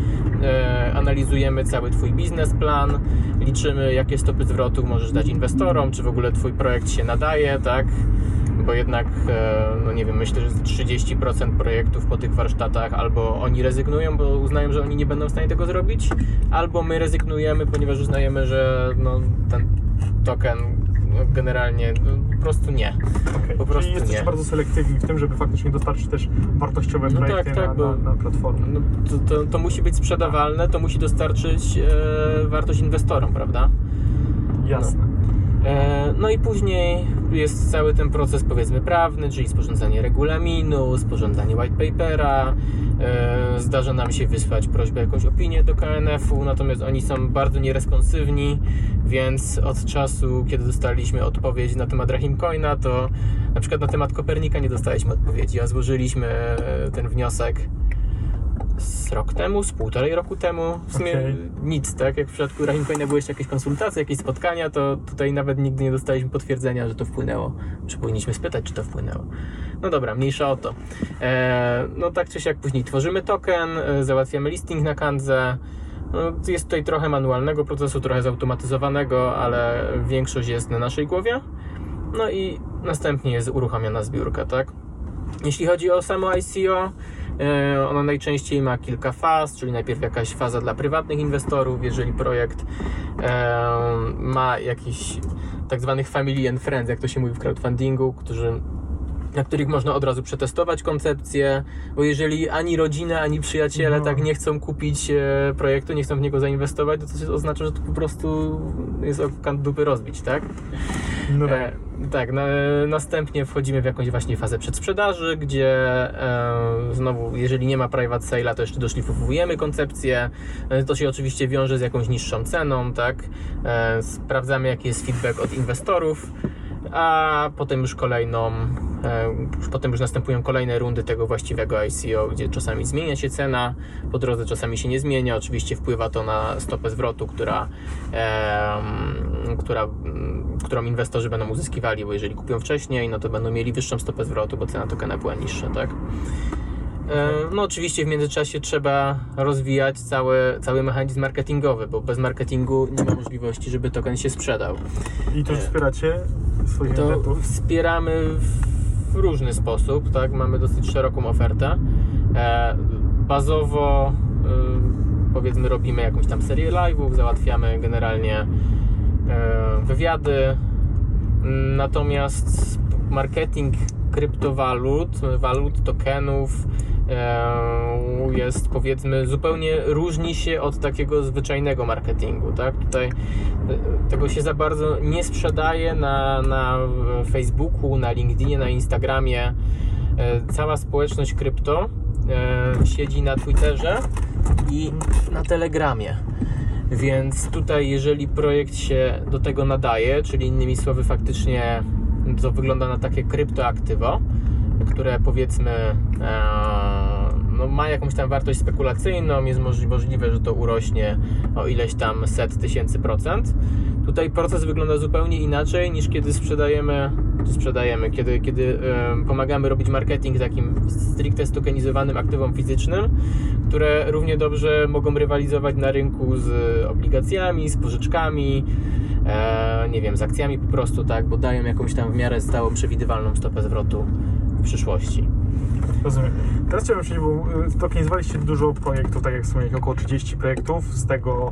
e, analizujemy cały Twój biznesplan, liczymy jakie stopy zwrotu możesz dać inwestorom, czy w ogóle Twój projekt się nadaje, tak? Bo jednak, e, no nie wiem, myślę, że z 30% projektów po tych warsztatach albo oni rezygnują, bo uznają, że oni nie będą w stanie tego zrobić, albo my rezygnujemy, ponieważ uznajemy, że no, ten token generalnie no, po prostu nie. Okay. Po prostu Czyli jesteście nie. bardzo selektywni w tym, żeby faktycznie dostarczyć też wartościowe No projekty tak, tak, na, bo- na, na platformę. No, to, to, to musi być sprzedawalne, to musi dostarczyć e, wartość inwestorom, prawda? Jasne. E, No i później jest cały ten proces powiedzmy prawny, czyli sporządzanie regulaminu, sporządzanie white papera. E, Zdarza nam się wysłać prośbę jakąś opinię do KNF-u, natomiast oni są bardzo nieresponsywni, więc od czasu, kiedy dostaliśmy odpowiedź na temat Rahim Coina, to na przykład na temat Kopernika nie dostaliśmy odpowiedzi, a złożyliśmy e, ten wniosek z rok temu, z półtorej roku temu. W sumie Okej. nic, tak? Jak w przypadku Rahim Coina były jeszcze jakieś konsultacje, jakieś spotkania, to tutaj nawet nigdy nie dostaliśmy potwierdzenia, że to wpłynęło. Czy powinniśmy spytać, czy to wpłynęło. No dobra, mniejsza o to. E, no tak czy siak później tworzymy token, e, załatwiamy listing na Kandze. No, jest tutaj trochę manualnego procesu, trochę zautomatyzowanego, ale większość jest na naszej głowie. No i następnie jest uruchamiana zbiórka, tak? Jeśli chodzi o samo ICO, e, ono najczęściej ma kilka faz, czyli najpierw jakaś faza dla prywatnych inwestorów, jeżeli projekt e, ma jakiś tak zwanych family and friends, jak to się mówi w crowdfundingu, którzy na których można od razu przetestować koncepcję, bo jeżeli ani rodzina, ani przyjaciele No. tak nie chcą kupić e, projektu, nie chcą w niego zainwestować, to to oznacza, że to po prostu jest o kant dupy rozbić, tak? No tak. E, tak, na, następnie wchodzimy w jakąś właśnie fazę przedsprzedaży, gdzie e, znowu, jeżeli nie ma private sale'a, to jeszcze doszlifowujemy koncepcję. E, to się oczywiście wiąże z jakąś niższą ceną, tak? E, sprawdzamy, jaki jest feedback od inwestorów, a potem już kolejną, e, potem już następują kolejne rundy tego właściwego ICO, gdzie czasami zmienia się cena, po drodze czasami się nie zmienia. Oczywiście wpływa to na stopę zwrotu, która, która, którą inwestorzy będą uzyskiwali, bo jeżeli kupią wcześniej, no to będą mieli wyższą stopę zwrotu, bo cena tokena była niższa, tak? E, No oczywiście w międzyczasie trzeba rozwijać cały, cały mechanizm marketingowy, bo bez marketingu nie ma możliwości, żeby token się sprzedał. I tu e, wspieracie swoich To klientów. wspieramy w różny sposób, tak? Mamy dosyć szeroką ofertę. E, Bazowo powiedzmy robimy jakąś tam serię live'ów, załatwiamy generalnie wywiady. Natomiast marketing kryptowalut, walut, tokenów e, jest powiedzmy zupełnie różni się od takiego zwyczajnego marketingu, tak? Tutaj e, tego się za bardzo nie sprzedaje na, na Facebooku, na LinkedInie, na Instagramie. E, Cała społeczność krypto siedzi na Twitterze i na Telegramie. Więc tutaj, jeżeli projekt się do tego nadaje, czyli innymi słowy, faktycznie to wygląda na takie kryptoaktywo, które powiedzmy e, no, ma jakąś tam wartość spekulacyjną, jest możli- możliwe, że to urośnie o ileś tam set tysięcy procent. Tutaj proces wygląda zupełnie inaczej niż kiedy sprzedajemy, sprzedajemy, kiedy, kiedy pomagamy robić marketing takim stricte stokenizowanym aktywom fizycznym, które równie dobrze mogą rywalizować na rynku z obligacjami, z pożyczkami, e, nie wiem, z akcjami po prostu, tak, bo dają jakąś tam w miarę stałą, przewidywalną stopę zwrotu w przyszłości. Rozumiem. Teraz chciałbym przejść, bo y, tokenizowaliście dużo projektów, tak jak wspomniałeś, około 30 projektów, z tego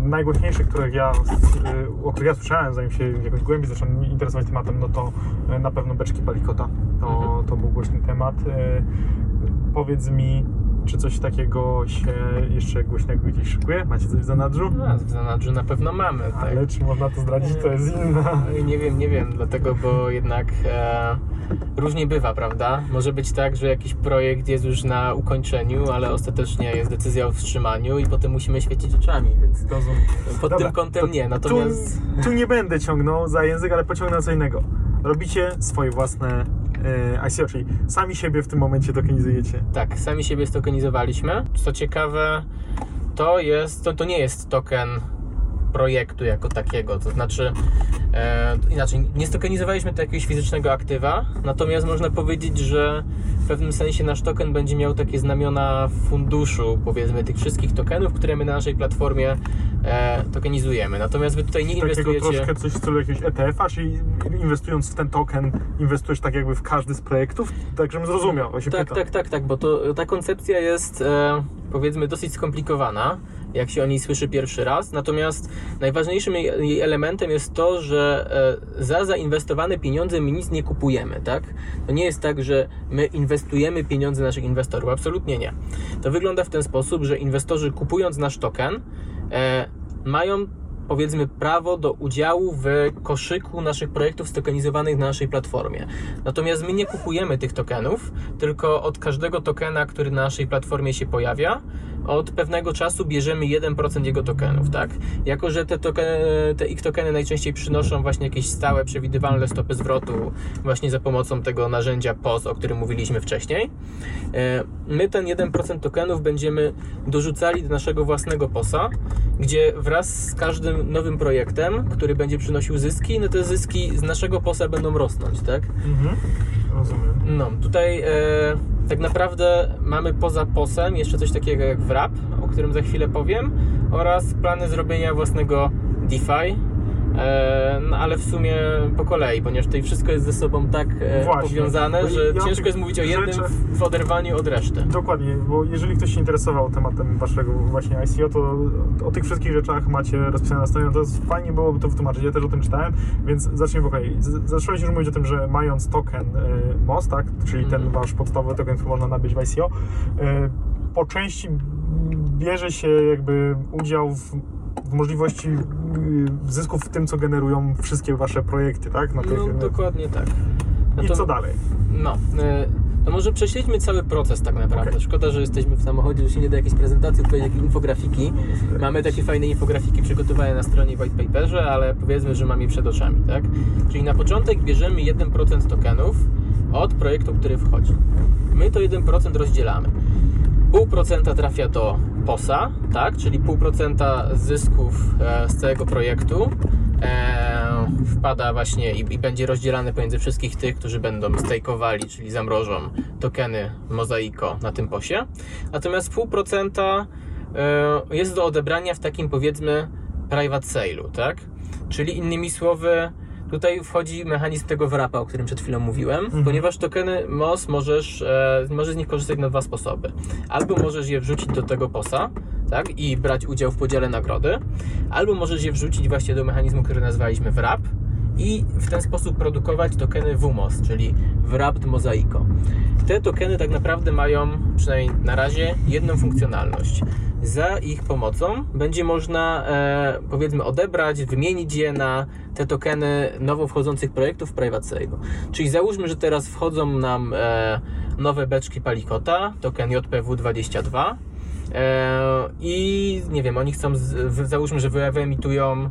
najgłośniejszych, których ja, y, o których ja słyszałem, zanim się jakoś głębiej zacząłem interesować tematem, no to y, na pewno beczki Palikota. To, Mhm. to był głośny temat. Powiedz mi, czy coś takiego się jeszcze głośnego gdzieś szykuje? Macie coś w zanadrzu? No, w zanadrzu na pewno mamy, tak. Ale czy można to zdradzić, to jest inna. No Nie wiem, nie wiem, dlatego, bo jednak e, różnie bywa, prawda? Może być tak, że jakiś projekt jest już na ukończeniu, ale ostatecznie jest decyzja o wstrzymaniu i potem musimy świecić oczami, więc Rozumiem. pod Dobra, tym kątem nie. Natomiast Tu, tu nie będę ciągnął za język, ale pociągnę co innego. robicie swoje własne e, ICO, czyli sami siebie w tym momencie tokenizujecie. Tak, sami siebie stokenizowaliśmy. Co ciekawe, to jest, to, to nie jest token projektu jako takiego, to znaczy e, inaczej, nie stokenizowaliśmy to jakiegoś fizycznego aktywa, natomiast można powiedzieć, że pewnym sensie nasz token będzie miał takie znamiona funduszu, powiedzmy, tych wszystkich tokenów, które my na naszej platformie e, tokenizujemy. Natomiast wy tutaj nie Takiego inwestujecie... troszkę coś w stylu jakiegoś ETF-a, czyli inwestując w ten token, inwestujesz tak jakby w każdy z projektów, tak żebym zrozumiał. Tak, pytam. tak, tak, tak, bo to, ta koncepcja jest e, powiedzmy dosyć skomplikowana, jak się o niej słyszy pierwszy raz. Natomiast najważniejszym jej, elementem jest to, że e, za zainwestowane pieniądze my nic nie kupujemy, tak? To nie jest tak, że my inwestujemy pieniądze naszych inwestorów, absolutnie nie. To wygląda w ten sposób, że inwestorzy kupując nasz token e, mają powiedzmy prawo do udziału w koszyku naszych projektów stokenizowanych na naszej platformie. Natomiast my nie kupujemy tych tokenów, tylko od każdego tokena, który na naszej platformie się pojawia, od pewnego czasu bierzemy 1% jego tokenów, tak? Jako, że te, tokeny, te ich tokeny najczęściej przynoszą właśnie jakieś stałe, przewidywalne stopy zwrotu właśnie za pomocą tego narzędzia POS, o którym mówiliśmy wcześniej, e, my ten 1% tokenów będziemy dorzucali do naszego własnego POSa, gdzie wraz z każdym nowym projektem, który będzie przynosił zyski, no te zyski z naszego POSa będą rosnąć, tak? Mhm. Rozumiem. No, tutaj e, tak naprawdę mamy poza POSem jeszcze coś takiego jak wrap, o którym za chwilę powiem, oraz plany zrobienia własnego DeFi. E, no, ale w sumie po kolei, ponieważ tutaj wszystko jest ze sobą tak e, Właśnie, powiązane, że ja ciężko jest mówić o jednym rzeczach- w, oderwaniu od reszty. Dokładnie, bo jeżeli ktoś się interesował tematem waszego właśnie ICO, to o tych wszystkich rzeczach macie rozpisane na stronie, to jest fajnie byłoby to wytłumaczyć, ja też o tym czytałem, więc zacznijmy po kolei. Zacząłeś już mówić o tym, że mając token y, MOS, tak, czyli ten Mhm. wasz podstawowy token, który można nabyć w ICO, po części bierze się jakby udział w, w możliwości y, zysków w tym, co generują wszystkie wasze projekty, tak? Na tych, No, dokładnie tak. I to- co dalej? No, e, to może prześledźmy cały proces tak naprawdę. Okej. Szkoda, że jesteśmy w samochodzie, że się nie da jakiejś prezentacji, tutaj jakieś infografiki. Mamy takie fajne infografiki przygotowane na stronie white paperze, ale powiedzmy, że mam je przed oczami, tak? Czyli na początek bierzemy 1% tokenów od projektu, który wchodzi. My to 1% rozdzielamy. Pół procenta trafia do POSA, tak? Czyli pół procenta zysków e, z całego projektu e, wpada właśnie i, i będzie rozdzielane pomiędzy wszystkich tych, którzy będą stejkowali, czyli zamrożą tokeny Mozaiko na tym posie. Natomiast pół procenta e, jest do odebrania w takim powiedzmy private sale'u, tak? Czyli innymi słowy, tutaj wchodzi mechanizm tego wrapa, o którym przed chwilą mówiłem, Mhm. ponieważ tokeny MOS możesz, e, możesz z nich korzystać na dwa sposoby. Albo możesz je wrzucić do tego POSa, tak, i brać udział w podziale nagrody, albo możesz je wrzucić właśnie do mechanizmu, który nazwaliśmy wrap i w ten sposób produkować tokeny WMOS, czyli Wrapped Mosaico. Te tokeny tak naprawdę mają, przynajmniej na razie, jedną funkcjonalność. Za ich pomocą będzie można, e, powiedzmy, odebrać, wymienić je na te tokeny nowo wchodzących projektów Private. Czyli załóżmy, że teraz wchodzą nam e, nowe beczki Palikota, token JPW22 e, i nie wiem, oni chcą, z, załóżmy, że wy- wyemitują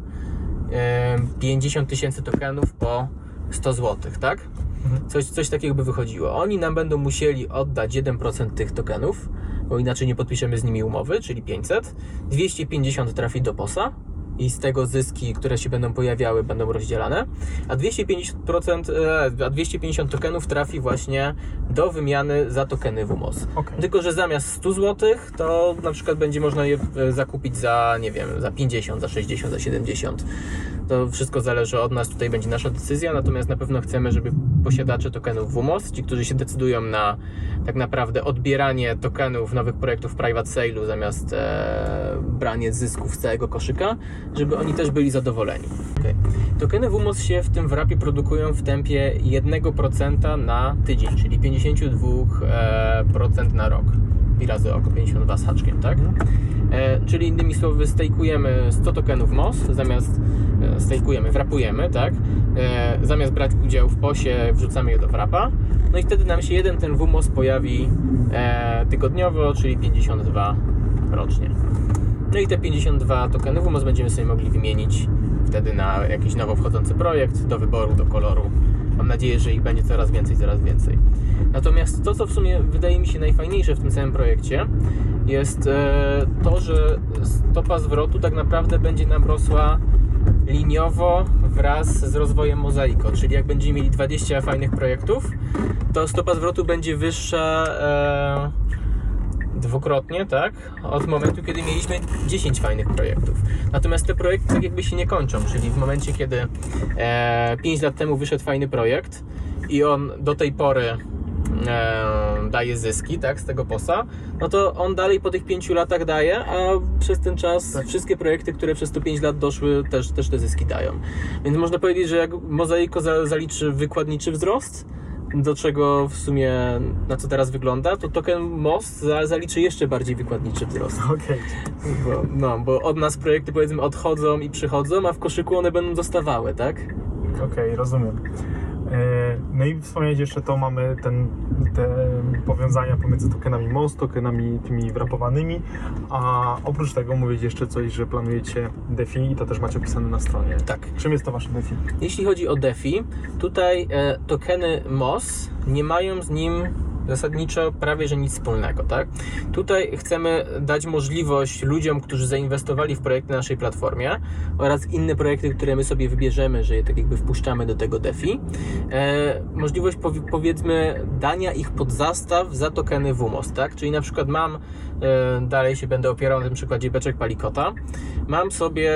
e, 50 tysięcy tokenów po 100 zł, tak? Mhm. Coś, coś takiego by wychodziło. Oni nam będą musieli oddać 1% tych tokenów, bo inaczej nie podpiszemy z nimi umowy, czyli 500. 250 trafi do POSa i z tego zyski, które się będą pojawiały, będą rozdzielane, a 250%, e, a 250 tokenów trafi właśnie do wymiany za tokeny WMOS. Okej. Tylko, że zamiast 100 zł, to na przykład będzie można je e, zakupić za, nie wiem, za 50, za 60, za 70. To wszystko zależy od nas, tutaj będzie nasza decyzja, natomiast na pewno chcemy, żeby posiadacze tokenów WMOS, ci, którzy się decydują na tak naprawdę odbieranie tokenów nowych projektów private sale'u zamiast e, branie zysków z całego koszyka, żeby oni też byli zadowoleni. Okay. Tokeny WMOS się w tym wrapie produkują w tempie 1% na tydzień, czyli 52% e, na rok. I razy oko 52 z haczkiem, tak? E, czyli innymi słowy stejkujemy 100 tokenów MOS, zamiast e, stejkujemy, wrapujemy, tak? E, zamiast brać udział w posie, wrzucamy je do wrapa. No i wtedy nam się jeden ten WMOS pojawi e, tygodniowo, czyli 52 rocznie. No i te 52 tokeny WMOS będziemy sobie mogli wymienić wtedy na jakiś nowo wchodzący projekt do wyboru, do koloru mam nadzieję, że ich będzie coraz więcej, coraz więcej. Natomiast to, co w sumie wydaje mi się najfajniejsze w tym całym projekcie, jest e, to, że stopa zwrotu tak naprawdę będzie nam rosła liniowo wraz z rozwojem Mozaiko, czyli jak będziemy mieli 20 fajnych projektów, to stopa zwrotu będzie wyższa e, dwukrotnie, tak? Od momentu, kiedy mieliśmy 10 fajnych projektów. Natomiast te projekty tak jakby się nie kończą, czyli w momencie, kiedy e, 5 lat temu wyszedł fajny projekt i on do tej pory e, daje zyski, tak, z tego posa, no to on dalej po tych 5 latach daje, a przez ten czas Tak. wszystkie projekty, które przez te 5 lat doszły, też, też te zyski dają. Więc można powiedzieć, że jak Mozaiko za, zaliczy wykładniczy wzrost, do czego w sumie na co teraz wygląda, to token MOST za, zaliczy jeszcze bardziej wykładniczy wzrost. Okej. Bo, no, bo od nas projekty powiedzmy odchodzą i przychodzą, a w koszyku one będą zostawały, tak? Okej, rozumiem. E, No i wspomnieć jeszcze to mamy ten, te powiązania pomiędzy tokenami MOS, tokenami tymi wrapowanymi, a oprócz tego mówić jeszcze coś, że planujecie DeFi i to też macie opisane na stronie. Tak. Czym jest to wasze DeFi? Jeśli chodzi o DeFi, tutaj e, tokeny MOS nie mają z nim zasadniczo prawie że nic wspólnego, tak? Tutaj chcemy dać możliwość ludziom, którzy zainwestowali w projekty na naszej platformie oraz inne projekty, które my sobie wybierzemy, że je tak jakby wpuszczamy do tego DeFi, e, możliwość powi- powiedzmy dania ich pod zastaw za tokeny WMOS, tak? Czyli na przykład mam, dalej się będę opierał na tym przykładzie beczek Palikota, mam sobie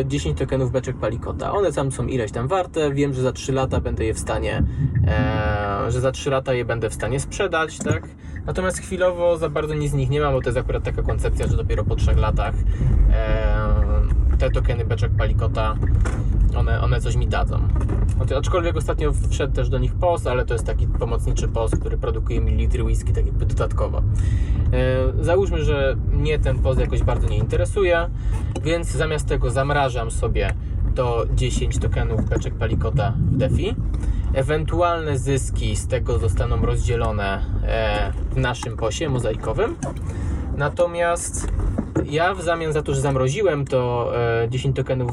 e, 10 tokenów beczek Palikota. One tam są ileś tam warte. Wiem, że za 3 lata będę je w stanie, e, że za 3 lata je będę w stanie sprzedać, tak? Natomiast chwilowo za bardzo nic z nich nie mam, bo to jest akurat taka koncepcja, że dopiero po 3 latach e, te tokeny beczek Palikota one, one coś mi dadzą. No aczkolwiek ostatnio wszedł też do nich POS, ale to jest taki pomocniczy POS, który produkuje mililitry whisky tak jakby dodatkowo. E, załóżmy, że mnie ten POS jakoś bardzo nie interesuje, więc zamiast tego zamrażam sobie do 10 tokenów beczek Palikota w DeFi. Ewentualne zyski z tego zostaną rozdzielone e, w naszym posie mozaikowym. Natomiast ja w zamian za to, że zamroziłem to e, 10 tokenów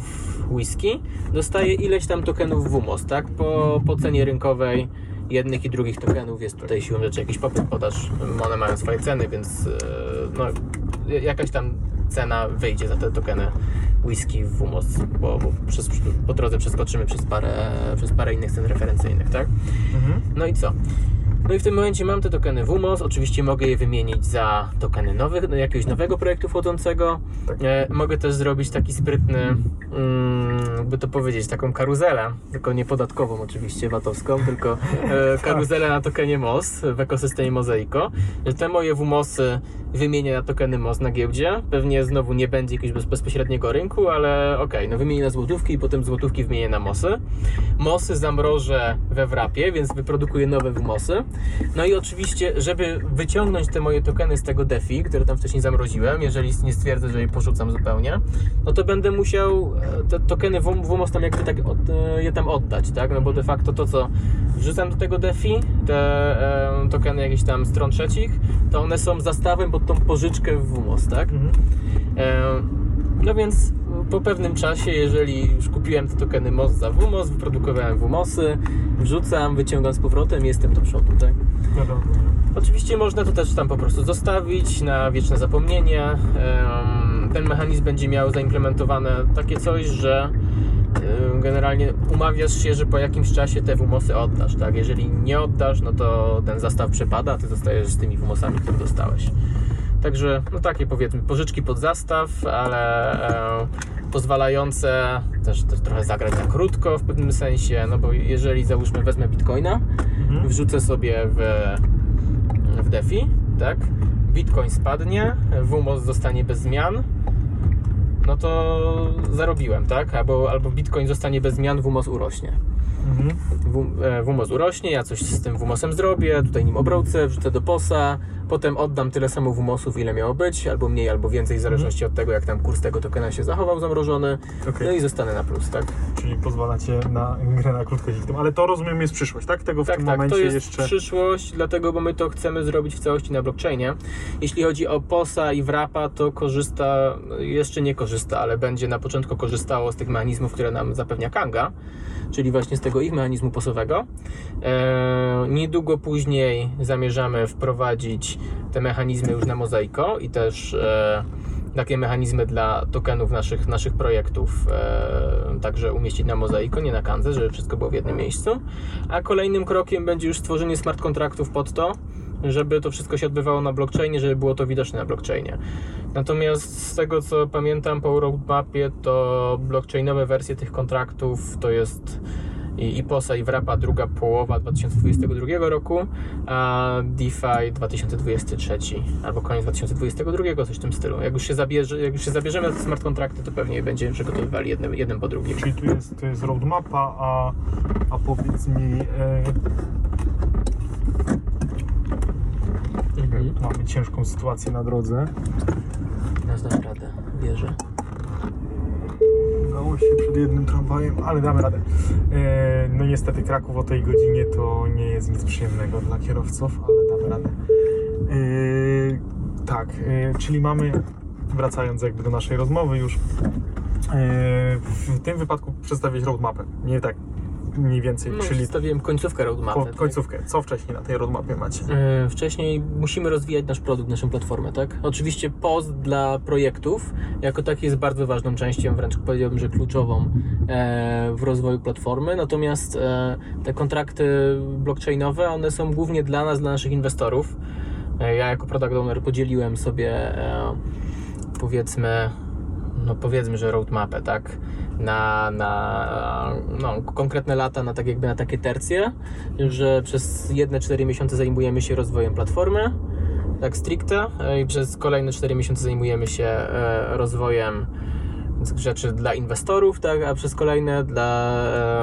whisky, dostaję ileś tam tokenów WMOS, tak? Po, po cenie rynkowej jednych i drugich tokenów jest tutaj siłą rzeczy jakiś popyt, podaż. One mają swoje ceny, więc e, no, jakaś tam cena wyjdzie za te tokeny whisky w WMOS, bo, bo przez, po drodze przeskoczymy przez parę, przez parę innych cen referencyjnych, tak? Mhm. No i co? No i w tym momencie mam te tokeny WMOS, oczywiście mogę je wymienić za tokeny nowych, no, jakiegoś nowego projektu wchodzącego. Tak. E, mogę też zrobić taki sprytny, mm, by to powiedzieć, taką karuzelę, tylko nie podatkową oczywiście, VAT-owską, tylko e, karuzelę na tokenie MOS w ekosystemie Mozaiko. Że te moje WMOSy wymienię na tokeny MOS na giełdzie. Pewnie znowu nie będzie jakiegoś bez, bezpośredniego rynku, ale okej, no wymienię na złotówki i potem złotówki wymienię na MOSy. MOSy zamrożę we wrapie, więc wyprodukuję nowe WMOSy. No i oczywiście, żeby wyciągnąć te moje tokeny z tego DeFi, które tam wcześniej zamroziłem, jeżeli nie stwierdzę, że je porzucam zupełnie, no to będę musiał e, te tokeny WMOS tam jakby tak od, e, je tam oddać, tak? No bo de facto to, co wrzucam do tego DeFi, te e, tokeny jakieś tam stron trzecich, to one są zastawem pod tą pożyczkę w WMOS, tak? Mhm. E, No więc po pewnym czasie, jeżeli już kupiłem te tokeny MOS za WMOS, wyprodukowałem WMOSy, wrzucam, wyciągam z powrotem i jestem do przodu, tak? Wiadomo. Oczywiście można to też tam po prostu zostawić na wieczne zapomnienie. Ten mechanizm będzie miał zaimplementowane takie coś, że generalnie umawiasz się, że po jakimś czasie te WMOSy oddasz, tak? Jeżeli nie oddasz, no to ten zastaw przepada, a ty zostajesz z tymi WMOSami, które dostałeś. Także, no takie powiedzmy, pożyczki pod zastaw, ale e, pozwalające też, też trochę zagrać na krótko w pewnym sensie, no bo jeżeli załóżmy wezmę bitcoina, Mhm. wrzucę sobie w, w DeFi, tak? Bitcoin spadnie, WMOS zostanie bez zmian, no to zarobiłem, tak? Albo, albo Bitcoin zostanie bez zmian, WMOS urośnie. Mhm. E, WMOS urośnie, ja coś z tym WMOSem zrobię, tutaj nim obrocę, wrzucę do POSa, potem oddam tyle samo WMOSów, ile miało być, albo mniej, albo więcej, w zależności od tego, jak tam kurs tego tokena się zachował zamrożony, Okej. no i zostanę na plus, tak? Czyli pozwalacie na grę na krótko dzięki Ale to rozumiem jest przyszłość, tak? Tego w Tak, tym tak, momencie to jest jeszcze. przyszłość, dlatego, bo my to chcemy zrobić w całości na blockchainie. Jeśli chodzi o POSa i Wrapa, to korzysta, jeszcze nie korzysta, ale będzie na początku korzystało z tych mechanizmów, które nam zapewnia Kanga, czyli właśnie z tego ich mechanizmu posowego. E, niedługo później zamierzamy wprowadzić te mechanizmy już na Mozaiko i też e, takie mechanizmy dla tokenów naszych, naszych projektów e, także umieścić na Mozaiko, nie na Kanze, żeby wszystko było w jednym miejscu. A kolejnym krokiem będzie już stworzenie smart kontraktów pod to, żeby to wszystko się odbywało na blockchainie, żeby było to widoczne na blockchainie. Natomiast z tego co pamiętam po roadmapie, to blockchainowe wersje tych kontraktów to jest i, i POSA i WRAPA druga połowa 2022 roku, a DeFi 2023 albo koniec 2022, coś w tym stylu. Jak już się, zabierze, jak już się zabierzemy za smart kontrakty, to pewnie będziemy przygotowywali jednym, jeden po drugim. Czyli tu jest, tu jest roadmapa, a, a powiedz mi, Mhm. tu mamy ciężką sytuację na drodze. Ja znam radę, wierzę. Udało się przed jednym tramwajem, ale damy radę. E, no niestety Kraków o tej godzinie to nie jest nic przyjemnego dla kierowców, ale damy radę. E, tak, e, czyli mamy, wracając jakby do naszej rozmowy już, w tym wypadku przedstawić roadmapę. Nie tak mniej więcej, No, czyli przedstawiłem końcówkę roadmapy. ko- tak? końcówkę. Co wcześniej na tej roadmapie macie? E, Wcześniej musimy rozwijać nasz produkt, naszą platformę, tak? Oczywiście post dla projektów jako taki jest bardzo ważną częścią, wręcz powiedziałbym, że kluczową e, w rozwoju platformy. Natomiast e, te kontrakty blockchainowe, one są głównie dla nas, dla naszych inwestorów. E, Ja jako product owner podzieliłem sobie e, powiedzmy no powiedzmy, że roadmapę, tak? Na, na no, konkretne lata, na tak jakby na takie tercje, że przez jedne 4 miesiące zajmujemy się rozwojem platformy, tak stricte, i przez kolejne 4 miesiące zajmujemy się e, rozwojem rzeczy dla inwestorów, tak, a przez kolejne dla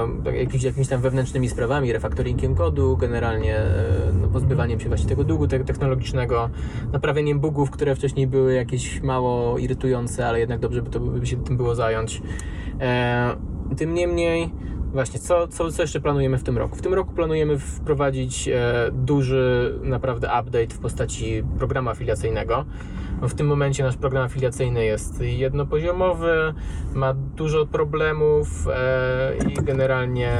e, tak, jakimiś, jakimiś tam wewnętrznymi sprawami, refaktoringiem kodu, generalnie e, no, pozbywaniem się właśnie tego długu te- technologicznego, naprawieniem bugów, które wcześniej były jakieś mało irytujące, ale jednak dobrze by, to, by się tym było zająć. E, tym niemniej, właśnie, co, co, co jeszcze planujemy w tym roku? W tym roku planujemy wprowadzić e, duży naprawdę update w postaci programu afiliacyjnego. W tym momencie nasz program afiliacyjny jest jednopoziomowy, ma dużo problemów e, i generalnie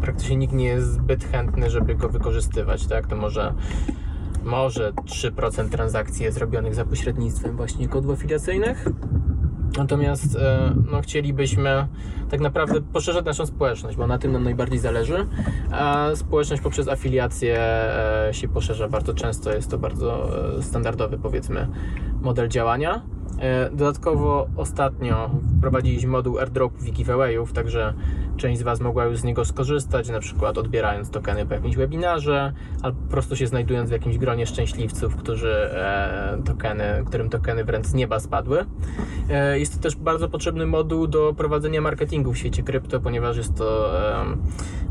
praktycznie nikt nie jest zbyt chętny, żeby go wykorzystywać. Tak? To może, może 3% transakcji jest zrobionych za pośrednictwem właśnie kodów afiliacyjnych. Natomiast e, no, chcielibyśmy tak naprawdę poszerzać naszą społeczność, bo na tym nam najbardziej zależy. A społeczność poprzez afiliację e, się poszerza bardzo często, jest to bardzo e, standardowy, powiedzmy, model działania. E, Dodatkowo ostatnio wprowadziliśmy moduł airdropów i giveawayów, także część z Was mogła już z niego skorzystać, na przykład odbierając tokeny po jakimś webinarze, albo po prostu się znajdując w jakimś gronie szczęśliwców, którzy e, tokeny, którym tokeny wręcz z nieba spadły. E, Jest to też bardzo potrzebny moduł do prowadzenia marketingu w świecie krypto, ponieważ jest to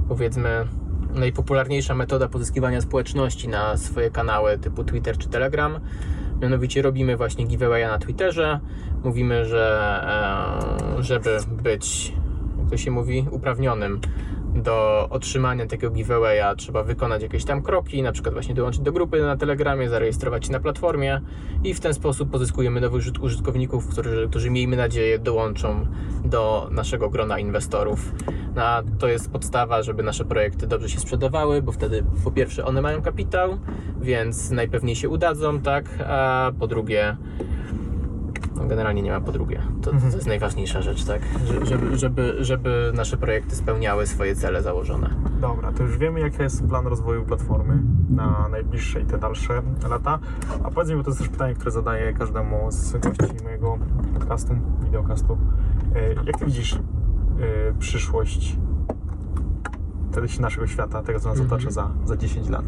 powiedzmy najpopularniejsza metoda pozyskiwania społeczności na swoje kanały typu Twitter czy Telegram. Mianowicie robimy właśnie giveawaya na Twitterze. Mówimy, że e, żeby być, jak to się mówi, uprawnionym do otrzymania takiego giveawaya trzeba wykonać jakieś tam kroki, na przykład właśnie dołączyć do grupy na Telegramie, zarejestrować się na platformie i w ten sposób pozyskujemy nowych użyt- użytkowników, którzy, którzy miejmy nadzieję dołączą do naszego grona inwestorów. No, a to jest podstawa, żeby nasze projekty dobrze się sprzedawały, bo wtedy po pierwsze one mają kapitał, więc najpewniej się udadzą, tak, a po drugie no generalnie nie ma po drugie. To, to jest najważniejsza rzecz, tak? Że- Żeby, żeby, żeby nasze projekty spełniały swoje cele założone. Dobra, to już wiemy, jaki jest plan rozwoju platformy na najbliższe i te dalsze lata. A powiedz mi, bo to jest też pytanie, które zadaję każdemu z gości mojego podcastu, wideocastu. E, Jak ty widzisz e, przyszłość naszego świata, tego, co nas Mhm. otacza za, za 10 lat?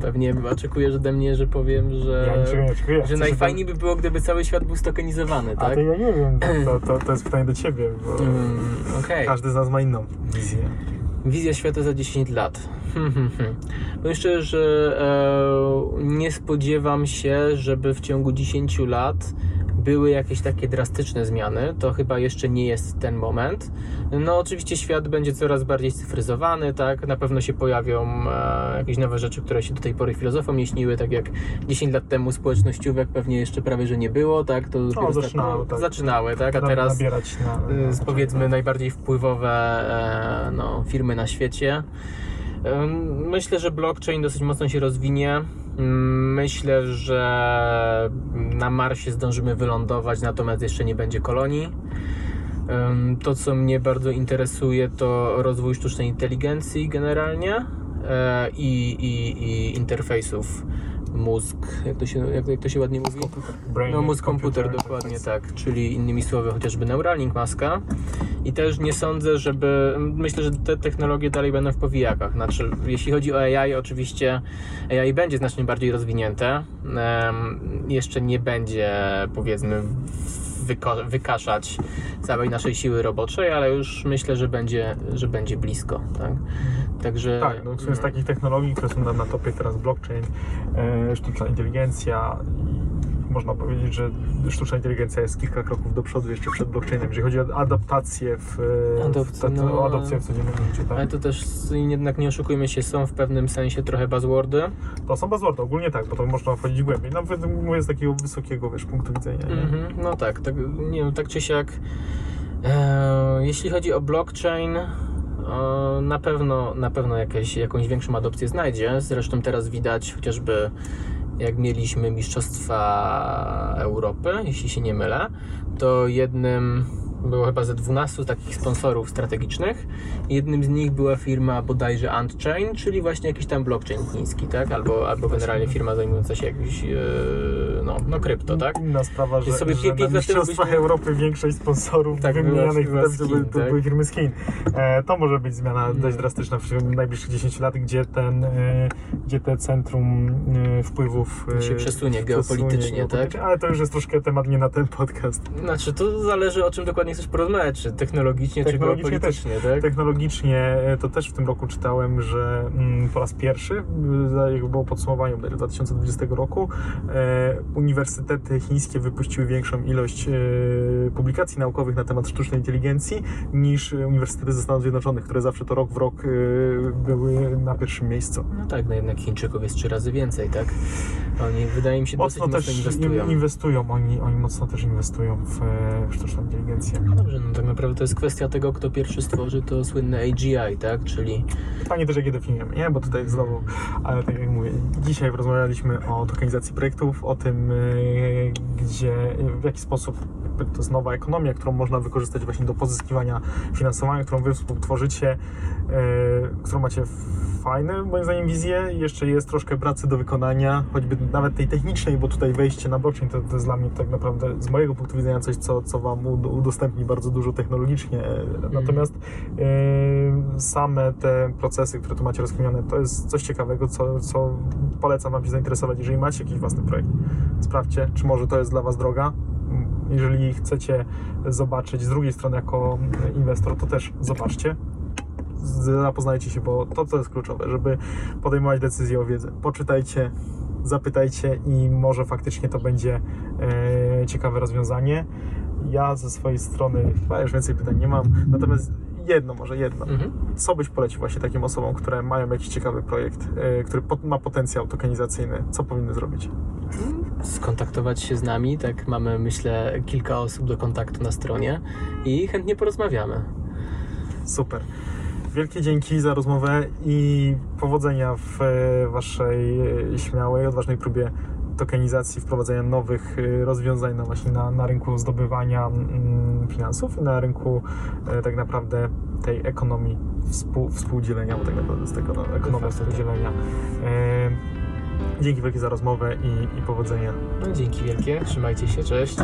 Pewnie oczekujesz ode mnie, że powiem, że, Ja niczego nie oczekuję. że Chcę, najfajniej by było, gdyby cały świat był stokenizowany, A tak? to ja nie wiem, to, to, to jest pytanie do ciebie, bo Mm, Okej. każdy z nas ma inną wizję. Wizja świata za 10 lat. Hmm, hmm, hmm. Powiem szczerze, że e, nie spodziewam się, żeby w ciągu 10 lat były jakieś takie drastyczne zmiany, to chyba jeszcze nie jest ten moment. No oczywiście świat będzie coraz bardziej cyfryzowany, tak? Na pewno się pojawią e, jakieś nowe rzeczy, które się do tej pory filozofom nie śniły, tak jak 10 lat temu społecznościówek pewnie jeszcze prawie, że nie było, tak? To sta- zaczynały, tak. zaczynały, tak? A teraz na, na z powiedzmy najbardziej wpływowe e, no, firmy na świecie. Myślę, że blockchain dosyć mocno się rozwinie. Ym, Myślę, że na Marsie zdążymy wylądować, natomiast jeszcze nie będzie kolonii. To, co mnie bardzo interesuje, to rozwój sztucznej inteligencji generalnie e, i, i, i interfejsów mózg, jak to się, jak, jak to się ładnie mówi? Brain, No mózg komputer, dokładnie tak, czyli innymi słowy chociażby Neuralink Maska. I też nie sądzę, żeby, myślę, że te technologie dalej będą w powijakach, znaczy jeśli chodzi o AI oczywiście AI będzie znacznie bardziej rozwinięte, Em, jeszcze nie będzie powiedzmy wykaszać całej naszej siły roboczej, ale już myślę, że będzie, że będzie blisko, tak? Także Tak, no z takich technologii, które są na, na topie teraz blockchain, e, sztuczna inteligencja można powiedzieć, że sztuczna inteligencja jest kilka kroków do przodu jeszcze przed blockchainem, jeżeli chodzi o adaptację w, w, Adopcję, ta- ta- no. o adopcję w codziennym życiu. Ale Tak? to też jednak nie oszukujmy się, są w pewnym sensie trochę buzzwordy. To są buzzwordy, ogólnie tak, bo to można wchodzić głębiej. Nawet mówię z takiego wysokiego wiesz, punktu widzenia. Mhm, no tak, tak, nie wiem, tak czy siak. E, jeśli chodzi o blockchain, e, na pewno, na pewno jakieś, jakąś większą adopcję znajdzie. Zresztą teraz widać chociażby jak mieliśmy Mistrzostwa Europy, jeśli się nie mylę, to jednym było chyba ze 12 takich sponsorów strategicznych. Jednym z nich była firma bodajże Antchain, czyli właśnie jakiś tam blockchain chiński, tak? Albo, albo generalnie firma zajmująca się jakimś, e, no, no krypto, tak? Inna sprawa, że, sobie że na Mistrzostwach byśmy- Europy większość sponsorów Tak, wymienianych była to, to, były- to tak? były firmy z Chin. E, to może być zmiana dość Mm. drastyczna w najbliższych 10 lat, gdzie ten, e, gdzie te centrum e, wpływów e, Się przesunie przesunie geopolitycznie, tak? Ale to już jest troszkę temat nie na ten podcast. Znaczy, to zależy o czym dokładnie chcesz porozmawiać, czy technologicznie, czy Technologicznie geopolitycznie, tak? Technologicznie e, to też w tym roku czytałem, że mm, po raz pierwszy, za- jak było podsumowanie bodajże 2020 roku, e, uniwersytety chińskie wypuściły większą ilość e, publikacji naukowych na temat sztucznej inteligencji niż e, uniwersytety ze Stanów Zjednoczonych, które zawsze to rok w rok e, były na pierwszym miejscu. No tak, no jednak Chińczyków jest trzy razy więcej, tak? Oni, wydaje mi się, dosyć Mocno mocno też inwestują. in- inwestują, oni, oni mocno też inwestują w, e, w sztuczną inteligencję. Dobrze, no tak naprawdę to jest kwestia tego, kto pierwszy stworzy to słynne AGI, tak? Czyli Pytanie też, jakie definiujemy, nie? Bo tutaj znowu, ale tak jak mówię, dzisiaj rozmawialiśmy o tokenizacji projektów, o tym, yy, gdzie, w jaki sposób to jest nowa ekonomia, którą można wykorzystać właśnie do pozyskiwania finansowania, którą wy współtworzycie, yy, którą macie fajne, moim zdaniem, wizję. Jeszcze jest troszkę pracy do wykonania, choćby nawet tej technicznej, bo tutaj wejście na blockchain to, to jest dla mnie tak naprawdę z mojego punktu widzenia coś, co, co Wam ud- udostępni bardzo dużo technologicznie. Natomiast yy, same te procesy, które tu macie rozkminione, to jest coś ciekawego, co, co polecam Wam się zainteresować, jeżeli macie jakiś własny projekt. Sprawdźcie, czy może to jest dla Was droga. Jeżeli chcecie zobaczyć z drugiej strony jako inwestor, to też zobaczcie zapoznajcie się, bo to, co jest kluczowe, żeby podejmować decyzje o wiedzy. Poczytajcie, zapytajcie i może faktycznie to będzie e, ciekawe rozwiązanie. Ja ze swojej strony chyba już więcej pytań nie mam, natomiast jedno, może jedno. mhm. Co byś polecił właśnie takim osobom, które mają jakiś ciekawy projekt, e, który pot- ma potencjał tokenizacyjny? Co powinny zrobić? skontaktować się z nami, tak mamy myślę kilka osób do kontaktu na stronie i chętnie porozmawiamy. Super. Wielkie dzięki za rozmowę i powodzenia w e, Waszej e, śmiałej, odważnej próbie tokenizacji, wprowadzenia nowych e, rozwiązań na, właśnie na, na rynku zdobywania mm, finansów i na rynku tak naprawdę tej ekonomii współ, współdzielenia, bo tak naprawdę z tego no, ekonomia tak. współdzielenia. Dzięki wielkie za rozmowę i, i powodzenia. No, dzięki wielkie, trzymajcie się, cześć.